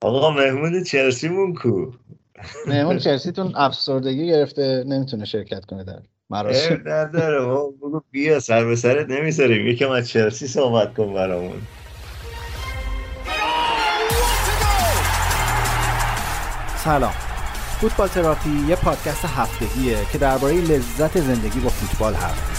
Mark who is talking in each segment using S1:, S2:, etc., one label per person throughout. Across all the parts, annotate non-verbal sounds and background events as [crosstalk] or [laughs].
S1: آقا مهمون چلسیمون کو.
S2: مهمون [laughs] چلسیتون افسردگی گرفته نمی‌تونه شرکت کنه در مراسم
S1: نداره. بگو بیا سر به سرت نمی‌ذاریم. یکم از چلسی صحبت کن برامون.
S2: سلام. فوتبال تراپی یه پادکست هفتگیه که درباره لذت زندگی با فوتبال حرف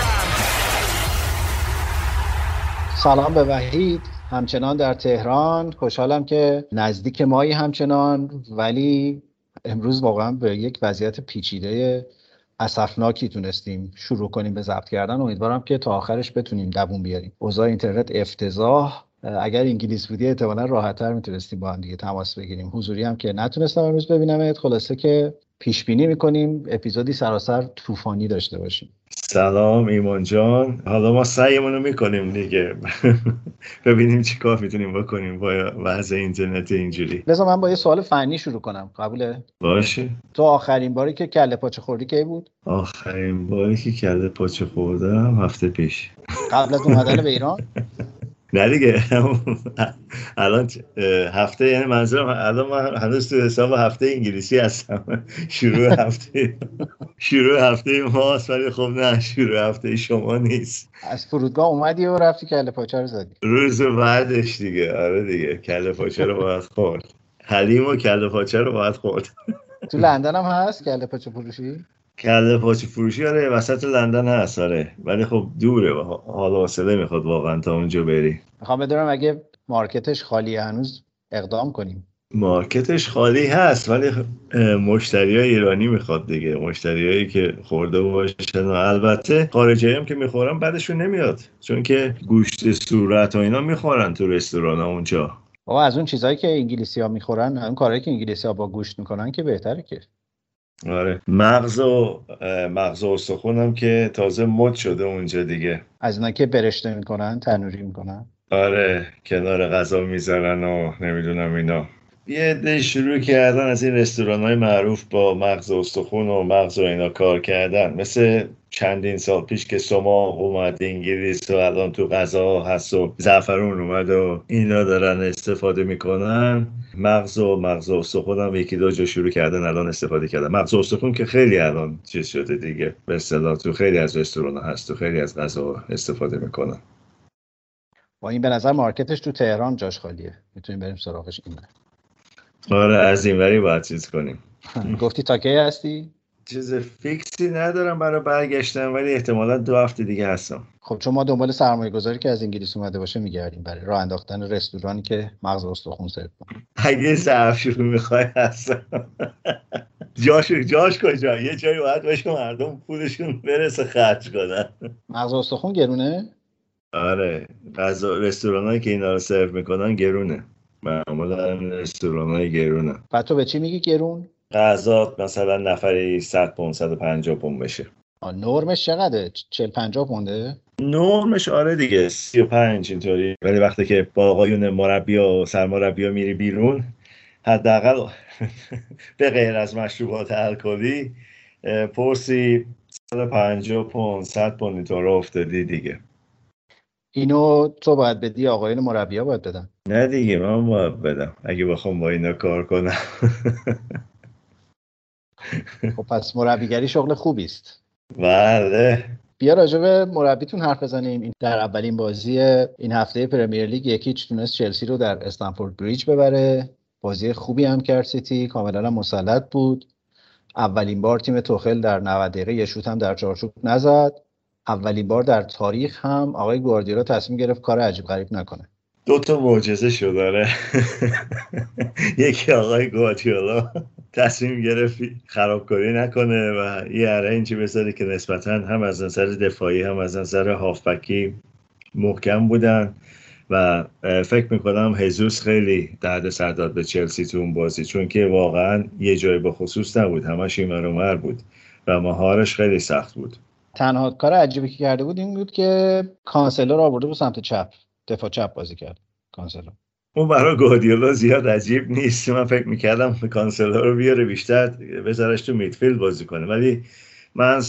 S2: سلام به وحید. همچنان در تهران. خوشحالم که نزدیک مایی همچنان. ولی امروز واقعا به یک وضعیت پیچیده اسفناکی تونستیم شروع کنیم به ضبط کردن. امیدوارم که تا آخرش بتونیم دووم بیاریم. اوضاع اینترنت افتضاح. اگر انگلیس بودی احتمالا راحتتر می‌تونستیم با هم دیگه تماس بگیریم. حضوری هم که نتونستم امروز ببینم خلاصه که پیش بینی می‌کنیم اپیزودی سراسر طوفانی داشته باشیم.
S1: سلام ایمان جان. حالا ما سعیمون رو می‌کنیم دیگه. [laughs] ببینیم چی کار می‌تونیم بکنیم با وضع اینترنت اینجوری.
S2: بذار من با یه سوال فنی شروع کنم. قبوله؟
S1: باشه.
S2: تو آخرین باری که کله پاچه خوردی کی بود؟
S1: آخرین باری که کله پاچه خوردم هفته پیش.
S2: قبل از اومدن به ایران؟ [laughs]
S1: نه دیگه. [laughs] الان هفته یعنی منظورم الان من هنوز تو حساب هفته انگلیسی هستم. [laughs] شروع هفته [laughs] شروع هفته ماست ولی خب نه شروع هفته شما نیست.
S2: از فرودگاه اومدی و رفتی کله پاچه رو زدی.
S1: روز بعدش دیگه. آره دیگه. کله پاچه رو باید خورد. حلیم و کله پاچه رو باید خورد.
S2: تو لندن هم هست کله پاچه فروشی؟
S1: کله پاچه فروشی آره وسط لندن هست آره. ولی خب دوره حالا واسه می‌خواد واقعا تا اونجا بری.
S2: می‌خوام بدونم اگه مارکتش خالی هنوز اقدام کنیم.
S1: مارکتش خالی هست ولی مشتری های ایرانی می‌خواد دیگه. مشتریایی که خورده باشن و البته خارجی هم که می‌خورن بعدشون نمیاد چون که گوشت صورت و اینا می‌خورن تو رستوران ها اونجا.
S2: بابا از اون چیزهایی که انگلیسی ها می‌خورن اون کارهایی که انگلیسی ها با گوشت می‌کنن که بهتره که.
S1: آره. مغز و مغز و استخونم که تازه مد شده اونجا دیگه.
S2: از اینا که برشته می‌کنن تنوری می‌کنن.
S1: آره کنار غذا می‌ذارن و نمی‌دونم اینا. یه عده شروع کردن از این رستوران های معروف با مغز استخون و مغز و اینا کار کردن. مثل چندین سال پیش که سما اومد انگلیس و الان تو غذا هست و زعفرون اومد و اینا دارن استفاده می‌کنن. مغز و مغز و استخون هم یکی دو جا شروع کردن الان استفاده کردن. مغز و استخون که خیلی الان چیز شده دیگه. به اصطلاح تو خیلی از رستوران هست تو خیلی از غذا استفاده می‌کنن.
S2: با این به نظر مارکتش تو تهران جاش خالیه. می‌تونیم بریم سراغش این
S1: آره از این وری باید چیز کنیم. [laughs]
S2: گفتی تا کی هستی؟
S1: چیز فیکسی ندارم برای برگشتن ولی احتمالا دو هفته دیگه هستم.
S2: خب چون ما دنبال سرمایه گذاری که از انگلیس اومده باشه میگردیم برای راه انداختن رستورانی که مغز استخون سرو کنه.
S1: اگه ظرف شروع می‌خوای هستم. [laughs] جاش جاش کجا؟ یه جایی باید باشه مردم پولشون برسه خرج کنن.
S2: مغز استخون گرونه؟
S1: آره. غذا رستورانایی که اینا رو سرو می‌کنن گرونه. معمولا رستوران های گرونه.
S2: بعد تو به چی میگی گرون؟
S1: غذا مثلا نفری 100 پوند 150 پوند بشه.
S2: نرمش چقدره؟ 40 50 پونده؟
S1: نرمش آره دیگه. 35 اینطوری. ولی وقتی که با آقایون مربی و سرمربی میری بیرون حداقل [laughs] به غیر از مشروبات الکلی پرسی 150 پوند 100 پوند اینطور افتادی دیگه.
S2: اینو تو باید بدی آقایون مربی ها باید بدن.
S1: نه دیگه من باید بدم. اگه بخوام با اینا کار کنم. [laughs]
S2: خب پس مربیگری شغل خوبی است.
S1: بله.
S2: بیا راجع به مربیتون حرف بزنیم. این در اولین بازی این هفته پرمیر لیگ یکیچ تونست چلسی رو در استنفورد بریج ببره. بازی خوبی هم کرد سیتی کاملا مسلط بود. اولین بار تیم توخل در 90 دقیقه یه شوت هم در چارچوب نزد. اولین بار در تاریخ هم آقای گواردیولا تصمیم گرفت کار عجیب غریب نکنه.
S1: دو تا معجزه شد داره یکی آقای گواردیولا تصمیم گرفت خرابکاری نکنه و یه ارنجی بذاره که نسبتا هم از نظر دفاعی هم از نظر هافبکی محکم بودن و فکر می‌کنم ژسوس خیلی دردسر داد به چلسی تو اون بازی چون که واقعا یه جای به خصوص نبود. همش این بود و مهارش خیلی سخت بود.
S2: تنها کار عجیبی که کرده بود این بود که کانسلو رو آورده بود سمت چپ دفاع چپ بازی کرد. کانسلو.
S1: اون برای گواردیولا زیاد عجیب نیست. من فکر می‌کردم کانسلو رو بیاره بیشتر بذارش تو midfield بازی کنه. ولی من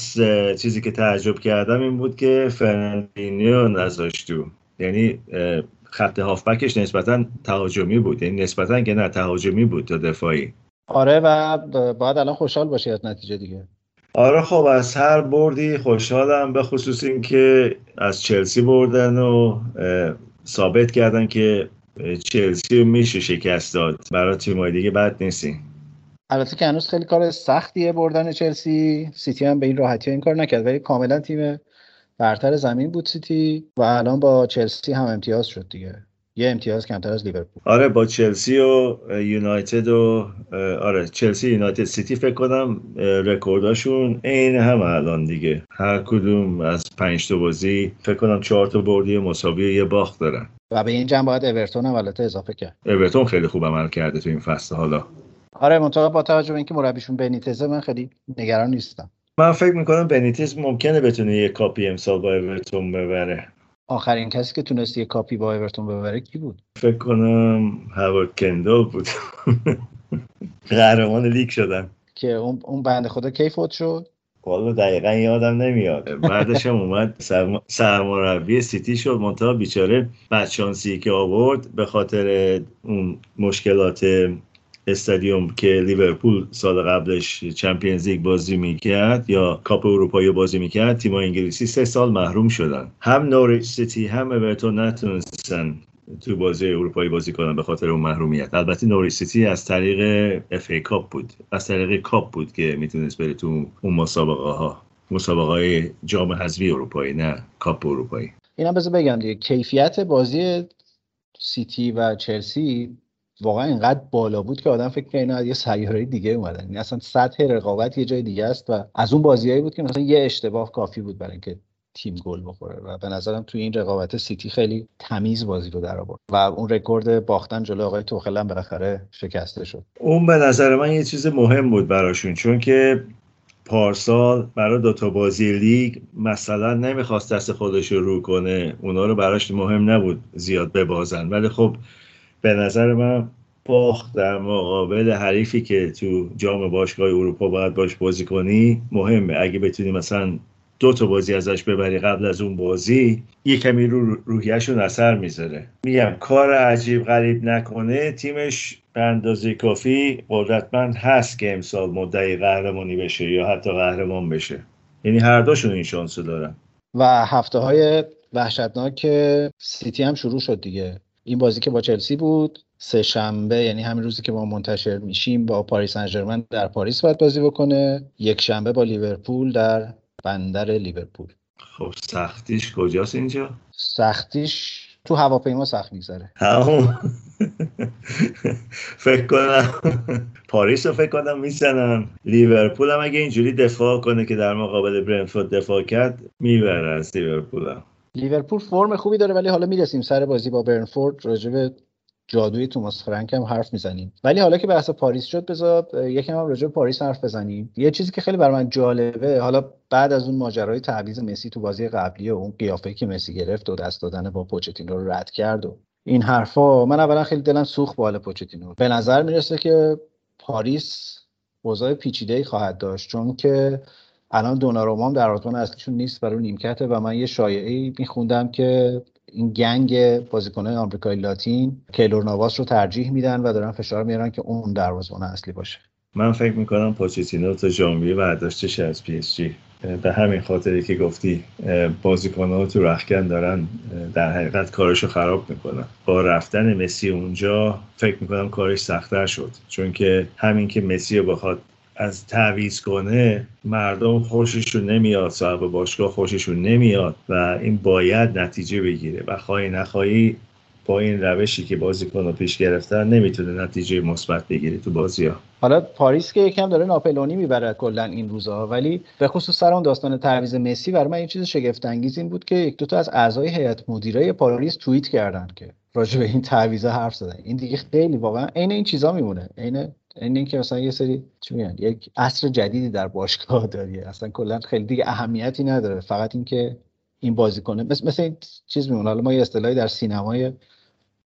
S1: چیزی که تعجب کردم این بود که فرناندینیو نذاشت تو یعنی خط هافبکش نسبتا تهاجمی بود. یعنی نسبتا که نه تهاجمی بود تا دفاعی.
S2: آره و باید الان خوشحال باشی از نتیجه دیگه.
S1: آره خب از هر بردی خوشحالم به خصوص اینکه از چلسی بردن و ثابت کردن که چلسی میشه شکست داد. برای تیمای دیگه بد نیستی.
S2: البته که هنوز خیلی کار سختیه بردن چلسی. سیتی هم به این راحتی این کار نکرد ولی کاملا تیم برتر زمین بود سیتی و الان با چلسی هم امتیاز شد دیگه. یه امتیاز کمتر از لیورپول.
S1: آره با چلسی و یونایتد و آره چلسی یونایتد سیتی فکر کنم رکورداشون عین هم الان دیگه. هر کدوم از پنج تا بازی فکر کنم چهار تا برد یه مساوی یه باخت دارن.
S2: و به این جمع باید اورتون هم البته اضافه کرد.
S1: اورتون خیلی خوب عمل کرده تو این فصل حالا.
S2: آره منتها با توجه به اینکه مربیشون بنیتزه من خیلی نگران نیستم.
S1: من فکر می‌کنم بنیتز ممکنه بتونه یه cupی امسال با اورتون ببره.
S2: آخرین کسی که تونست یه cupی با اورتون ببره کی بود؟
S1: فکر کنم هاورد کندل بود. قهرمان لیگ شدن.
S2: که اون اون بنده خدا کی فوت شد؟
S1: والا دقیقا یادم نمیاد. بعدش هم اومد. سرمربی سیتی شد. منتها بیچاره بدشانسی که آورد به خاطر اون مشکلات استادیوم که لیورپول سال قبلش Champions League بازی می‌کرد یا کاپ اروپایی بازی می‌کرد تیم انگلیسی سه سال محروم شدن. هم نوریچ سیتی هم اورتون نتونستن تو بازی اروپایی بازی کنن به خاطر اون محرومیت. البته نوریچ سیتی از طریق FA Cup بود. از طریق کاپ بود که می‌تونست بره تو اون مسابقه ها مسابقه های جام حذفی اروپایی نه کاپ اروپایی.
S2: اینا بذار بگم دیگه کیفیت بازی سیتی و چلسی واقعا اینقدر بالا بود که آدم فکر کنه اینا از یه سیاره دیگه اومدن. یعنی اصلا سطح رقابت یه جای دیگه است و از اون بازیایی بود که مثلا یه اشتباه کافی بود برای اینکه تیم گل بخوره و به نظرم توی این رقابت سیتی خیلی تمیز بازی رو در آورد و اون رکورد باختن جلو آقای توخل هم بالاخره شکسته شد.
S1: اون به نظر من یه چیز مهم بود براشون چون که پارسال برای دوتا بازی لیگ مثلا نمی‌خواست دست خودش رو رو کنه. اونا رو براش مهم نبود زیاد ببازن. ولی خب به نظر من باخت در مقابل حریفی که تو جام باشگاه اروپا باید باش بازی کنی مهمه. اگه بتونی مثلا دو تا بازی ازش ببری قبل از اون بازی یه کمی رو روحیهشون اثر می‌ذاره. میگم کار عجیب غریب نکنه تیمش به اندازه کافی قدرتمند هست که امسال مدعی قهرمانی بشه یا حتی قهرمان بشه. یعنی هر دوشون این شانس دارن.
S2: و هفته های وحشتناک سیتی هم شروع شد دیگه. این بازی که با چلسی بود سه شنبه یعنی همین روزی که ما منتشر میشیم با پاریس سن ژرمن در پاریس باید بازی بکنه. یک شنبه با لیورپول در بندر لیورپول.
S1: خب سختیش کجاست اینجا؟
S2: سختیش تو هواپیما سخت میگذره.
S1: فکر کنم پاریس رو فکر کنم می‌زنن لیورپول هم اگه اینجوری دفاع کنه که در مقابل برنتفورد دفاع کرد می‌بره از لیورپول هم.
S2: لیورپول فرم خوبی داره ولی حالا می‌رسیم سر بازی با برنفورد راجع جادوی توماس فرانک هم حرف می‌زنیم. ولی حالا که بحث پاریس شد بذار یکم هم راجع پاریس حرف بزنیم. یه چیزی که خیلی بر من جالبه حالا بعد از اون ماجرای تعویض مسی تو بازی قبلی و اون قیافه که مسی گرفت و دست دادن با پوچتینو رو رد کرد و این حرفا من اولا خیلی دلم سوخت با پوچتینو. به نظر می‌رسه که پاریس اوضاع پیچیده خواهد داشت چون که الان دوناروما هم در آزمان اصلیشون نیست برای نیمکته و من یه شایعه میخوندم که این gang بازیکنان آمریکای لاتین کیلور نواس رو ترجیح میدن و دارن فشار میارن که اون دروازه‌بان اصلی باشه.
S1: من فکر می‌کنم پوچتینو تا ژانویه برداشتش از پی اس جی. به همین خاطری که گفتی بازیکن‌ها تو رخکن دارن در حقیقت کارشو خراب می‌کنن. با رفتن مسی اونجا فکر می‌کنم کارش سختتر شد. چون که همین که مسی رو بخواد از تعویز کنه مردم خوششون نمیاد صاحب باشگاه خوششون نمیاد و این باید نتیجه بگیره. و خواهی نخواهی با این روشی که بازیکن رو پیش گرفتن نمی‌تونه نتیجه مثبت بگیری تو بازی ها
S2: حالا پاریس که یکم داره ناپلونی می‌بره کلا این روزها ولی به خصوص سر اون داستان تعویض مسی برای من این چیز شگفت انگیز این بود که یک دو تا از اعضای هیئت مدیره پاریس توییت کردن که راجع به این تعویض حرف زدن. این دیگه خیلی واقعا عین این چیزا میمونه. عین این اینکه مثلا یه سری چی میگن یک عصر جدیدی در باشگاه داری. اصلا کلا خیلی دیگه اهمیتی نداره. فقط اینکه این بازیکنه. مثل مثل این چیز میمونه. حالا ما یه اصطلاحی در سینمای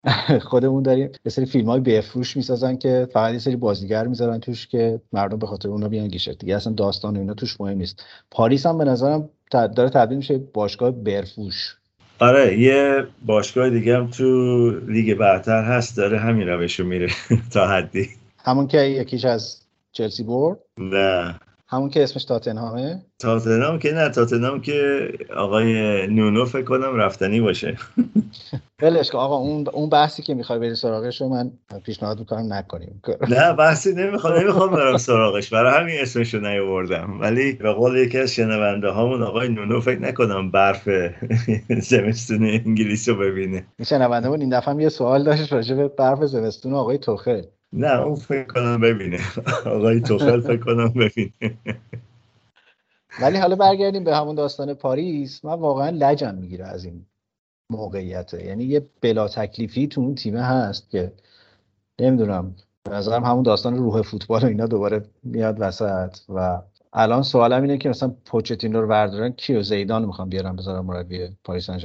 S2: [laughs] خودمون داریم. یه سری فیلم های بفروش می‌سازن که فقط یه سری بازیگر می‌ذارن توش که مردم به خاطر اونا بیان گیشه. دیگه اصلا داستان و اینا توش مهم نیست. پاریس هم به نظرم داره تبدیل میشه باشگاه برفوش
S1: آره یه باشگاه دیگه هم تو لیگ برتر هست. داره همین روش رو میره [laughs] تا حدی.
S2: همون که یکیش از چلسی برد.
S1: نه.
S2: همون که اسمش تاتنهامه.
S1: تاتنهام که نه تاتنهام که آقای نونو فکر کنم رفتنی باشه. [laughs]
S2: ولش کن آقا اون اون بحثی که می‌خوای بری سراغش رو من پیشنهاد می‌کنم نکنیم. [laughs]
S1: نه بحثی نمی‌خوام نمی‌خوام برم سراغش برای همین اسمش رو نیاوردم. ولی به قول یکی از شنونده هامون آقای نونو فکر نکنم برف [laughs] زمستون انگلیس رو ببینه.
S2: شنونده این دفعه یه سوال داشت راجع به برف زمستون آقای توخه.
S1: نه اون فکر کنم ببینه. آقای توخل فکر کنم ببینه.
S2: ولی حالا برگردیم به همون داستان پاریس. من واقعا لجم می‌گیره از این موقعیته یعنی یه بلا تکلیفی تو اون تیمه هست که نمی‌دونم به نظرم همون داستان روح فوتبال و اینا دوباره میاد وسط. و الان سوالم اینه که مثلا پوچتینو رو بردارن کیو؟ زیدان می‌خوام بیارم بذارم مربی پاریس سن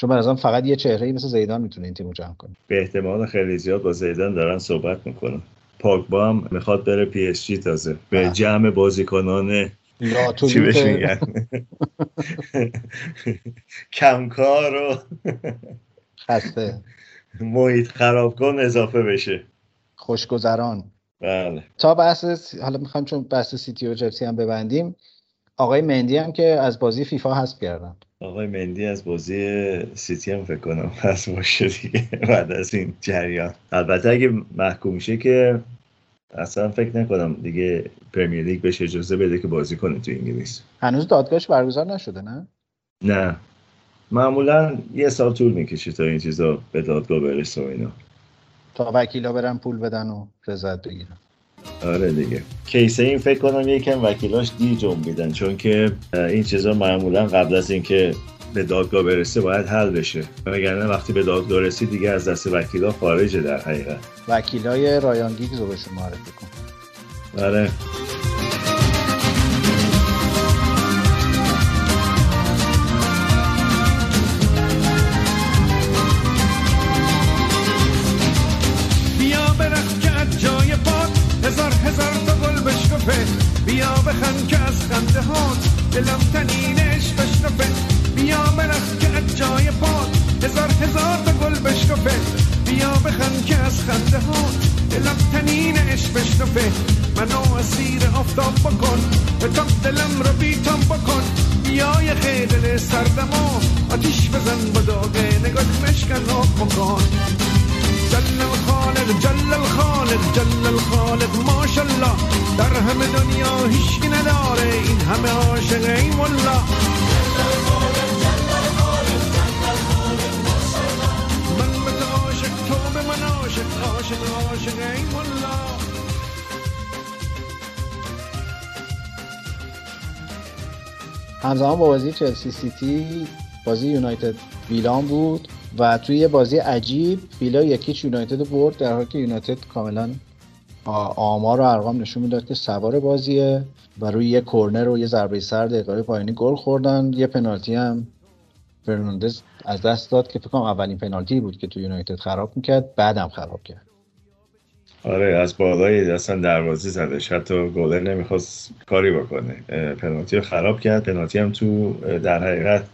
S2: چون به فقط یه چهره مثل زیدان می‌تونه این تیمو جمع کنه.
S1: به احتمال خیلی زیاد با زیدان دارن صحبت می‌کنن. پوگبا هم می‌خواد بره پی اس جی تازه. به جمع بازیکنان چی بهش میگن؟ کمکار و
S2: خسته.
S1: محیط خراب کن اضافه بشه.
S2: خوشگذران.
S1: بله.
S2: تا بحث حالا می‌خوام چون بحث سیتی و چلسی هم ببندیم آقای مندی هم که از بازی فیفا حذف کردن.
S1: آقای مندی از بازی سیتی هم فکر کنم پس باشه دیگه بعد از این جریان. البته اگه محکوم شه که اصلا فکر نکنم دیگه پرمیر لیگ بهش اجازه بده که بازی کنه تو انگلیس.
S2: هنوز دادگاهش برگزار نشده نه؟
S1: نه. معمولا یه سال طول می‌کشه تا این چیزا به دادگاه برسه و اینا.
S2: تا وکیلا برن پول بدن و رضایت بگیرن.
S1: آره دیگه. کیسه این فکر کنم یکم وکیلاش دیر جنبیدن چون که این چیزا معمولا قبل از اینکه به دادگاه برسه باید حل بشه. وگرنه وقتی به دادگاه رسید دیگه از دست وکیلا خارجه در حقیقت.
S2: وکیلای رایان گیگز رو بهشون معرفی کن
S1: آره.
S3: بیا بخند که از خنده هات. دلم تنینش بشنفه بیا برخ که از جای پات. هزار هزار تا گل بشکفه بیا بخند که از خنده هات. دلم تنینش بشنفه منو اسیر آفتاب بکن. به تا دلم رو بیتام بکن. بیا یه خیدل سردمو آتیش بزن با داغه نگاه مشکن آب بکن. جل الخالق جل الخالق جل الخالق ماشالله در همه دنیا هیچکی نداره این همه عاشق این والله من
S2: همزمان با بازی چلسی سیتی بازی یونایتد ویلان بود. و توی یه بازی عجیب ویلا یکیچ یونایتد برد در حالی که یونایتد کاملا آمار و ارقام نشون می‌داد که سوار بازیه و روی یه کورنر و یه ضربه سر دقیقه پایینی گل خوردن. یه پنالتی هم فرناندز از دست داد که فکر کنم اولین پنالتی بود که تو یونایتد خراب می‌کرد بعدم خراب کرد.
S1: آره از بالای اصلا دروازه زدش حتی گلر نمی‌خواست کاری بکنه. پنالتی رو خراب کرد. پنالتی هم تو در حقیقت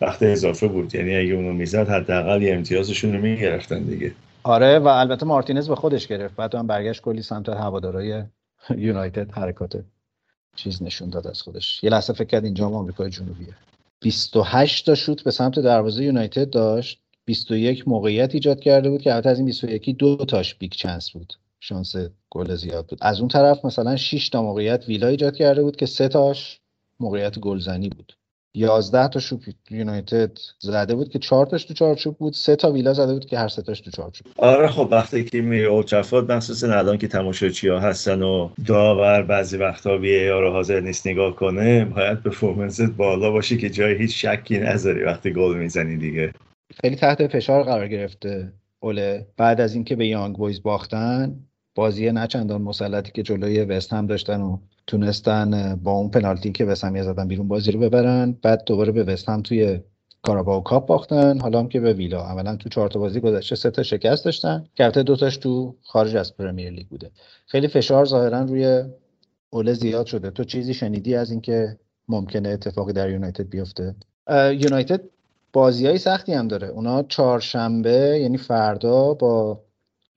S1: وقت اضافه بود. یعنی اگه اونو می‌زد حداقل یه امتیازشون رو می‌گرفتن دیگه.
S2: آره و البته مارتینز به خودش گرفت. بعد هم برگشت کلی سمت هوادارای [laughs] یونایتد حرکات چیز نشون داد از خودش. یه لحظه فکر کرد اینجا هم آمریکای جنوبیه. 28 تا شوت به سمت دروازه یونایتد داشت. 21 موقعیت ایجاد کرده بود که البته از این 21 دو تاش big chance بود. شانس گل زیاد بود. از اون طرف مثلا 6 تا موقعیت ویلا ایجاد کرده بود که سه تاش موقعیت گلزنی بود. 11 تا شوت یونایتد زده بود که 4 تاش تو چارچوب بود. سه تا ویلا زده بود که هر سه تاش تو چارچوب
S1: آره خب وقتی که میری اولترافورد مخصوصا الان که تماشاچی ها هستن و داور بعضی وقتا وی ای رو حاضر نیست نگاه کنه باید پرفورمنست بالا باشی که جای هیچ شکی نذاری وقتی گل می‌زنی دیگه.
S2: خیلی تحت فشار قرار گرفته اوله. بعد از اینکه به یانگ بویز باختن بازی نچندان مسلطی که جلوی وست هم داشتن و تونستن با اون پنالتی که هم زدن بیرون بازی رو ببرن. بعد دوباره به وست هم توی کاراباو کاپ باختن. حالا هم که به ویلا. اولا تو چهار تا بازی گذشته سه تا شکست داشتن. که دو تاش تو خارج از پرمیر لیگ بوده. خیلی فشار ظاهرا روی اوله زیاد شده. تو چیزی شنیدی از اینکه ممکنه اتفاقی در یونایتد بیفته؟ یونایتد بازی های سختی هم داره. اونا چهارشنبه یعنی فردا با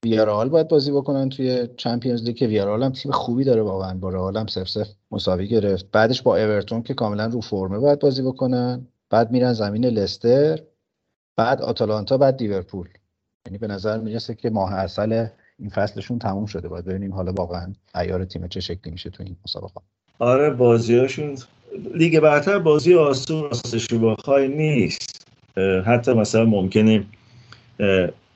S2: ویارال باید بازی بکنن توی چمپیونز لیگ که ویارال هم تیم خوبی داره واقعا با رئال هم سف سف مساوی گرفت. بعدش با اورتون که کاملا رو فرمه باید بازی بکنن. بعد میرن زمین لستر. بعد آتالانتا بعد لیورپول. یعنی به نظر می‌رسه که ماه اصل این فصلشون تموم شده. باید ببینیم حالا واقعا عیار تیم چه شکلی میشه تو این مسابقه
S1: آره بازیاشون لیگ برتر بازی آسون راستش بخوای نیست. حتی مثلا ممکنه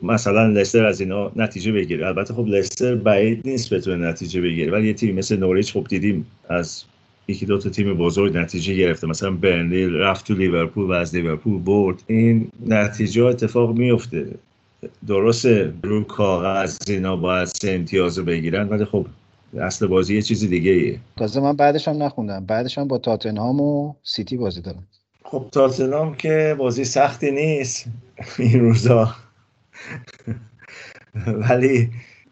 S1: مثلا لستر از اینا نتیجه بگیره. البته خب لستر بعید نیست بتونه نتیجه بگیره ولی یه تیم مثل نوریچ خب دیدیم از یکی دو تا تیم بزرگ نتیجه گرفته. مثلا برنلی رفت تو لیورپول و از لیورپول برد. این نتیجه اتفاق میفته درسته رو کاغذ اینا باید سه امتیاز رو بگیرن ولی خب اصل بازی یه چیزی دیگه ایه.
S2: تازه من بعدش هم نخوندم. بعدش هم با تاتنهام و سیتی بازی دارم.
S1: خب تاتنهام که بازی سختی نیست [laughs] این روزا. [laughs] ولی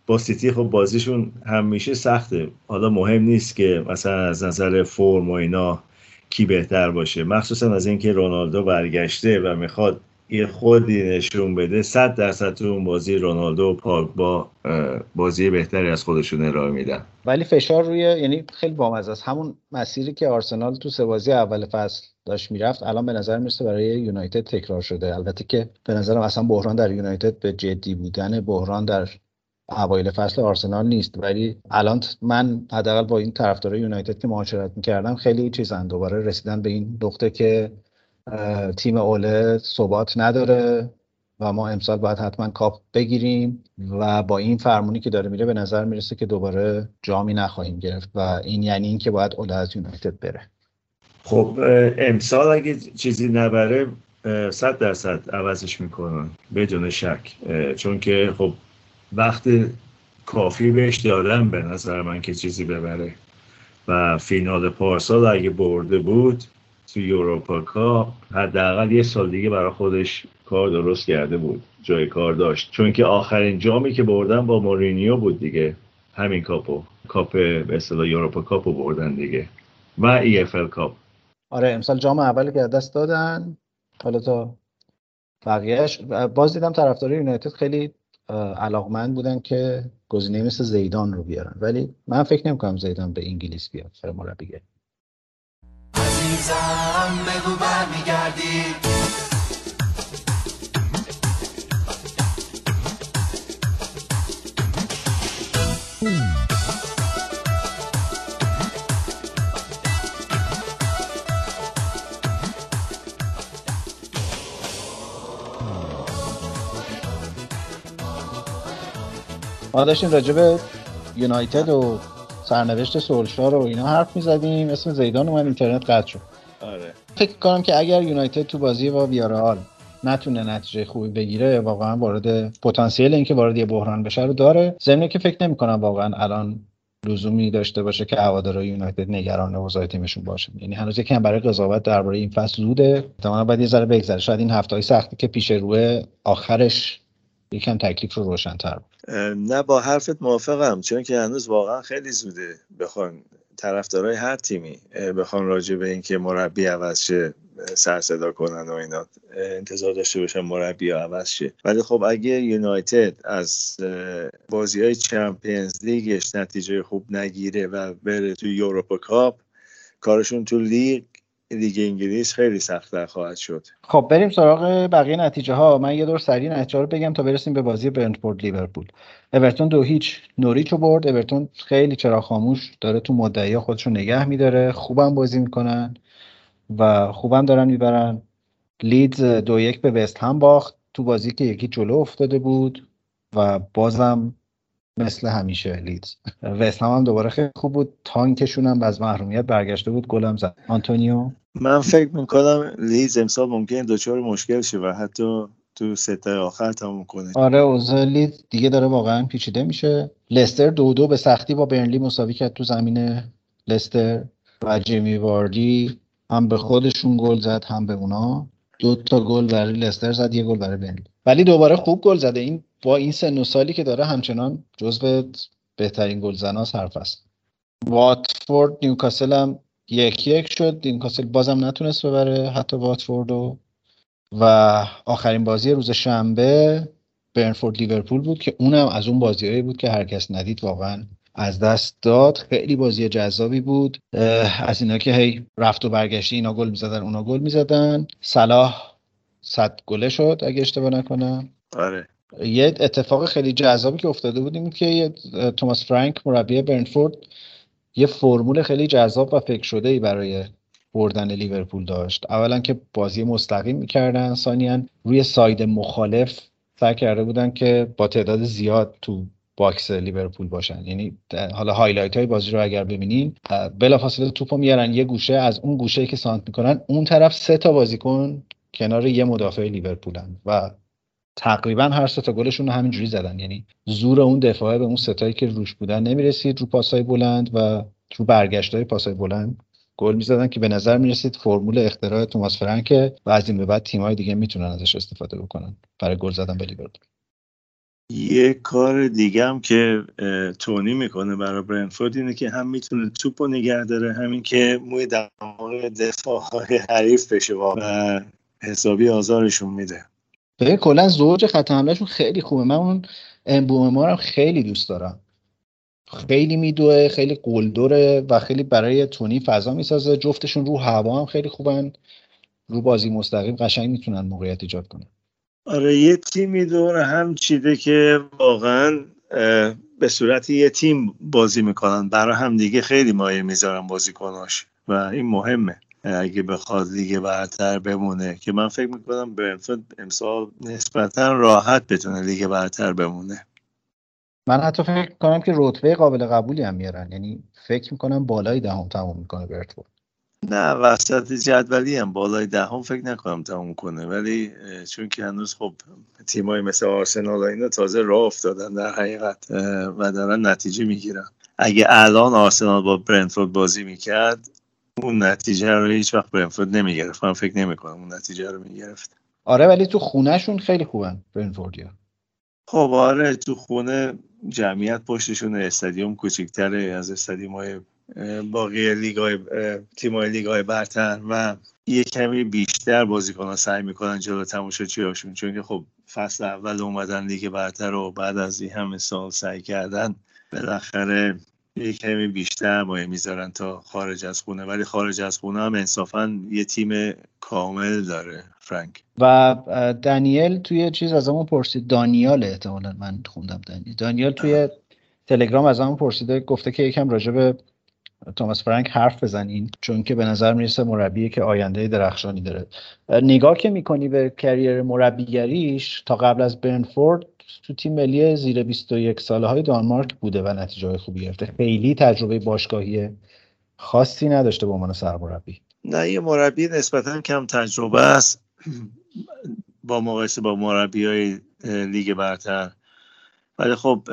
S1: با سیتی خب بازیشون همیشه سخته. حالا مهم نیست که مثلا از نظر فرم و اینا کی بهتر باشه. مخصوصا از اینکه رونالدو برگشته و می‌خواد یه خودی نشون بده صد درصد تو اون بازی رونالدو و پاک با بازی بهتری از خودشون ارائه میدن.
S2: ولی فشار روی یعنی خیلی بامزه است. همون مسیری که آرسنال تو سه بازی اول فصل داشت می‌رفت الان به نظر می‌رسه برای یونایتد تکرار شده. البته که به نظرم اصلا بحران در یونایتد به جدی بودن بحران در اوایل فصل آرسنال نیست. ولی الان من حداقل با این طرفدارای یونایتد که معاشرت می‌کردم خیلی چیزن دوباره رسیدن به این نقطه که تیم اوله ثبات نداره و ما امسال باید حتما کاپ بگیریم و با این فرمونی که داره میره به نظر می‌رسه که دوباره جامی نخواهیم گرفت و این یعنی اینکه باید اوله از یونایتد بره.
S1: خب امسال اگه چیزی نبره صد درصد عوضش می‌کنن بدون شک. چون که خب وقت کافی بهش دادن به نظر من که چیزی ببره. و فینال پارسال اگه برده بود تو Europa Cup حداقل یه سال دیگه برای خودش کار درست کرده بود جای کار داشت. چون که آخرین جامی که بردن با مورینیو بود دیگه. همین cup و cup به اصطلاح Europa Cup و بردن دیگه. و EFL Cup.
S2: آره امسال جام اول که دست دادن. حالا تا بقیهش باز دیدم طرفدار یونایتد خیلی علاقمند بودن که گزینه مثل زیدان رو بیارن. ولی من فکر نمی‌کنم زیدان به انگلیس بیاد سر مربیگری. ما داشتیم راجب یونایتد و سرنوشت سولشار و اینا حرف می‌زدیم اسم زیدان اومد اینترنت قطع شد.
S1: آره.
S2: فکر کنم که اگر یونایتد تو بازی با ویارال نتونه نتیجه خوبی بگیره واقعا وارد پتانسیل اینکه وارد یه بحران بشه رو داره. ضمن که فکر نمی‌کنم واقعا الان لزومی داشته باشه که هوادارهای یونایتد نگران اوضاع تیمشون باشه یعنی هنوز یکم برای قضاوت درباره این فصل زوده. احتمالاً باید یه ذره بگذره. شاید این هفته سختی که پیش روی آخرش یکم تکلیف رو روشن‌تر
S1: نه با حرفت موافقم چون که هنوز واقعا خیلی زوده بخوان طرفدارای هر تیمی بخوان راجع به اینکه مربی عوض شه سر صدا کنن و اینا انتظار داشته باشن مربی عوض شه. ولی خب اگه یونایتد از بازی های چمپیونز لیگش نتیجه خوب نگیره و بره تو یوروپا کاپ کارشون تو لیگ لیگ انگلیس خیلی سختتر خواهد شد.
S2: خب بریم سراغ بقیه نتیجه ها من یه دور سریع نتیجه رو بگم تا برسیم به بازی برنتفورد لیورپول. اورتون دو هیچ نوریچو برد. اورتون خیلی چراغ خاموش داره تو مدعی خودش رو نگه میداره. خوبم بازی می‌کنن و خوبم دارن می‌برن. لیدز دو یک به وست هم باخت. تو بازی که یکی جلو افتاده بود و بازم مثل همیشه لیدز. وست هم, هم دوباره خیلی خوب بود. تانکشون هم از محرومیت برگشته بود. گلم زد. آنتونیو؟
S1: من فکر می‌کنم لیدز امسال ممکن دچار مشکل شه و حتی تو سته آخر تموم کنه.
S2: آره اوضاع لیدز دیگه داره واقعا پیچیده میشه. لستر دو دو به سختی با برنلی مساوی کرد تو زمین لستر و جیمی واردی. هم به خودشون گل زد هم به اونا. دو تا گل برای لستر زد یه گل برای برنلی ولی دوباره خوب گل زده. این با این سن و سالی که داره همچنان جزو بهترین گلزناس حرف است. واتفورد نیوکاسل هم یک یک شد. نیوکاسل بازم نتونست ببره حتی واتفورد و و آخرین بازی روز شنبه برنفورد لیورپول بود که اونم از اون بازیهایی بود که هر کس ندید واقعا. از دست داد. خیلی بازی جذابی بود. از اینا که هی رفت و برگشتی اینا گل می‌زدن اونا گل می‌زدن. صلاح صد گله شد اگه اشتباه نکنم.
S1: آره.
S2: یه اتفاق خیلی جذابی که افتاده بود این که توماس فرانک مربی برنتفورد یه فرمول خیلی جذاب و فکر شده ای برای بردن لیورپول داشت. اولا که بازی مستقیم می‌کردن ثانیا روی side مخالف سعی کرده بودن که با تعداد زیاد تو box لیورپول باشن. یعنی حالا highlight های بازی رو اگر ببینیم بلافاصله توپو میارن. یه گوشه از اون گوشه که سانتر می‌کنن اون طرف سه تا بازیکن کنار یه مدافع لیورپولن و تقریبا هر سه تا گلشون رو همینجوری زدن. یعنی زور اون دفاعه به اون ستایی که روش بودن نمی‌رسید. رو پاسای بلند و رو برگشت های پاسای بلند گل می‌زدن که به نظر می‌رسید فرمول اختراع توماس فرانک و از این به بعد تیم‌های دیگه می‌تونن ازش استفاده بکنن برای گل زدن به لیورپول.
S1: یه کار دیگه هم که تونی می‌کنه برای برنفورد اینه که هم می‌تونه توپ رو نگه داره همین که موی دماغ دفاع های حریف بشه و حسابی آزارشون میده.
S2: به کلا زوج خط حملهشون خیلی خوبه. من اون امبومه هم خیلی دوست دارم. خیلی میدوه خیلی قلدره و خیلی برای تونی فضا می‌سازه. جفتشون رو هوا هم خیلی خوبن. رو بازی مستقیم قشنگ می‌تونن موقعیت ایجاد کنن.
S1: آره یه تیمی دور هم چیده که واقعا به صورت یه تیم بازی می‌کنن. برای هم دیگه خیلی مایه می‌ذارن بازیکناش و این مهمه. اگه بخواد لیگ برتر بمونه که من فکر می‌کنم برنفورد امسال نسبتا راحت بتونه لیگ برتر بمونه.
S2: من حتی فکر کنم که رتبه قابل قبولی هم میارن. یعنی فکر می‌کنم بالای دهم تموم می‌کنه برنفورد.
S1: نه وسط جدولی هم بالای دهم فکر نکنم تموم کنه. ولی چون که هنوز خب تیمای مثل آرسنال و اینا تازه راه افتادن در حقیقت و دارن نتیجه می‌گیرن. اگه الان آرسنال با برنفورد بازی می‌کرد اون نتیجه رو هیچ وقت برنفورد نمی‌گرفت. من فکر نمی‌کنم اون نتیجه رو می‌گرفت.
S2: آره ولی تو خونهشون خیلی خوبن برنفوردیا
S1: خب آره تو خونه جمعیت پشتشون استادیوم کوچیکتره از استادیوم های باقی لیگای تیمای لیگای برتر و یه کمی بیشتر بازیکنان سعی می‌کنن جلو تماشاچیاشون چون که خب فصل اول اومدن لیگ برتر و بعد از این همه سال سعی کردن بالاخره یه کمی بیشتر مایه می‌ذارن تا خارج از خونه. ولی خارج از خونه هم انصافا یه تیم کامل داره فرانک.
S2: و دانیل توی چیز از همون پرسید. دانیال احتمالا من خوندم دانیل. دانیال توی تلگرام از همون پرسیده گفته که یکم راجع به توماس فرانک حرف بزنین چون که به نظر می‌رسه مربی که آینده درخشانی داره. نگاه که می‌کنی به کریر مربیگریش تا قبل از برنفورد تو تیم ملی زیر 21 ساله های دانمارک بوده و نتیجه های خوبی گرفته. خیلی تجربه باشگاهی خاصی نداشته به عنوان سرمربی.
S1: نه یه مربی نسبتا کم تجربه است. با مقایسه با مربی های لیگ برتر. ولی خب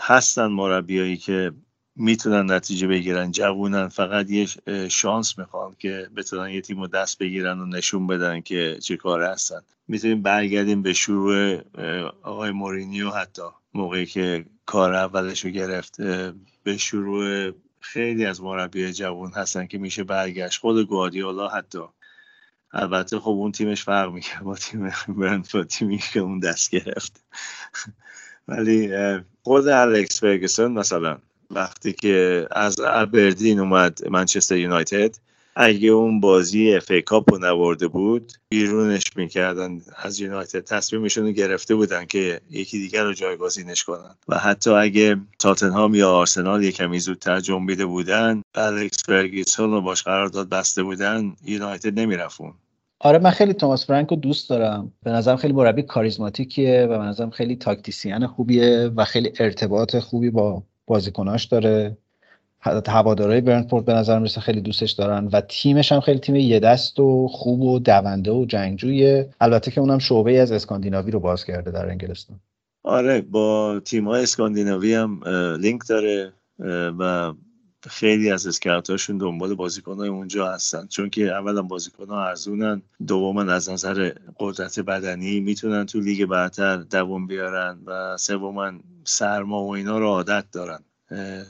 S1: هستن مربیایی که می‌تونن نتیجه بگیرن. جوونن. فقط یه شانس می‌خوان که بتونن یه تیم رو دست بگیرن و نشون بدن که چه کار هستن. می‌تونیم برگردیم به شروع آقای مورینیو حتی. موقعی که کار اولش رو گرفت به شروع خیلی از مربی جوون هستن که میشه برگشت. خود گواردیولا حتی. البته خب اون تیمش فرق می‌کرد با تیم برنتفورد تیمی که اون دست گرفت. [laughs] ولی خود الکس فرگسون مثلا وقتی که از ابردین اومد منچستر یونایتد اگه اون بازی FA Cup رو نبرده بود بیرونش می‌کردن. از یونایتد تصمیمشون رو گرفته بودن که یکی دیگر رو جایگزینش کنن. و حتی اگه تاتنهام یا آرسنال یه کمی زودتر جنبیده بودن الکس فرگیسون رو باش قرارداد بسته بودن یونایتد نمی‌رفت اون
S2: آره من خیلی توماس فرانک رو دوست دارم. به نظرم خیلی مربی کاریزماتیکیه و به نظرم خیلی تاکتیسیان خوبیه و خیلی ارتباط خوبی با بازیکناش داره. هوادارهای برنفورد به نظر می‌رسه خیلی دوستش دارن و تیمش هم خیلی تیم یه دست و خوب و دونده و جنگجویه. البته که اونم شعبه از اسکاندیناوی رو باز کرده در انگلستان.
S1: آره با تیم های اسکاندیناوی هم لینک داره و خیلی از اسکاوتاشون دنبال بازیکن های اونجا هستن. چون که اولا بازیکن ها ارزونن دوما از نظر قدرت بدنی می‌تونن تو لیگ برتر دوم بیارن و سوما سرما و اینا رو عادت دارن.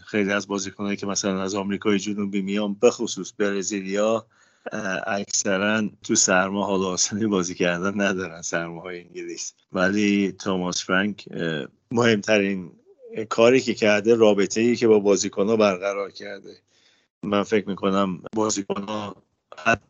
S1: خیلی از بازیکنایی که مثلا از آمریکای جنوبی میان به خصوص برزیلیا اکثرا تو سرما حال آسانی بازی کردن ندارن سرماهای انگلیس. ولی توماس فرانک مهمترین کاری که کرده رابطه ای که با بازیکن ها برقرار کرده. من فکر می‌کنم بازیکن ها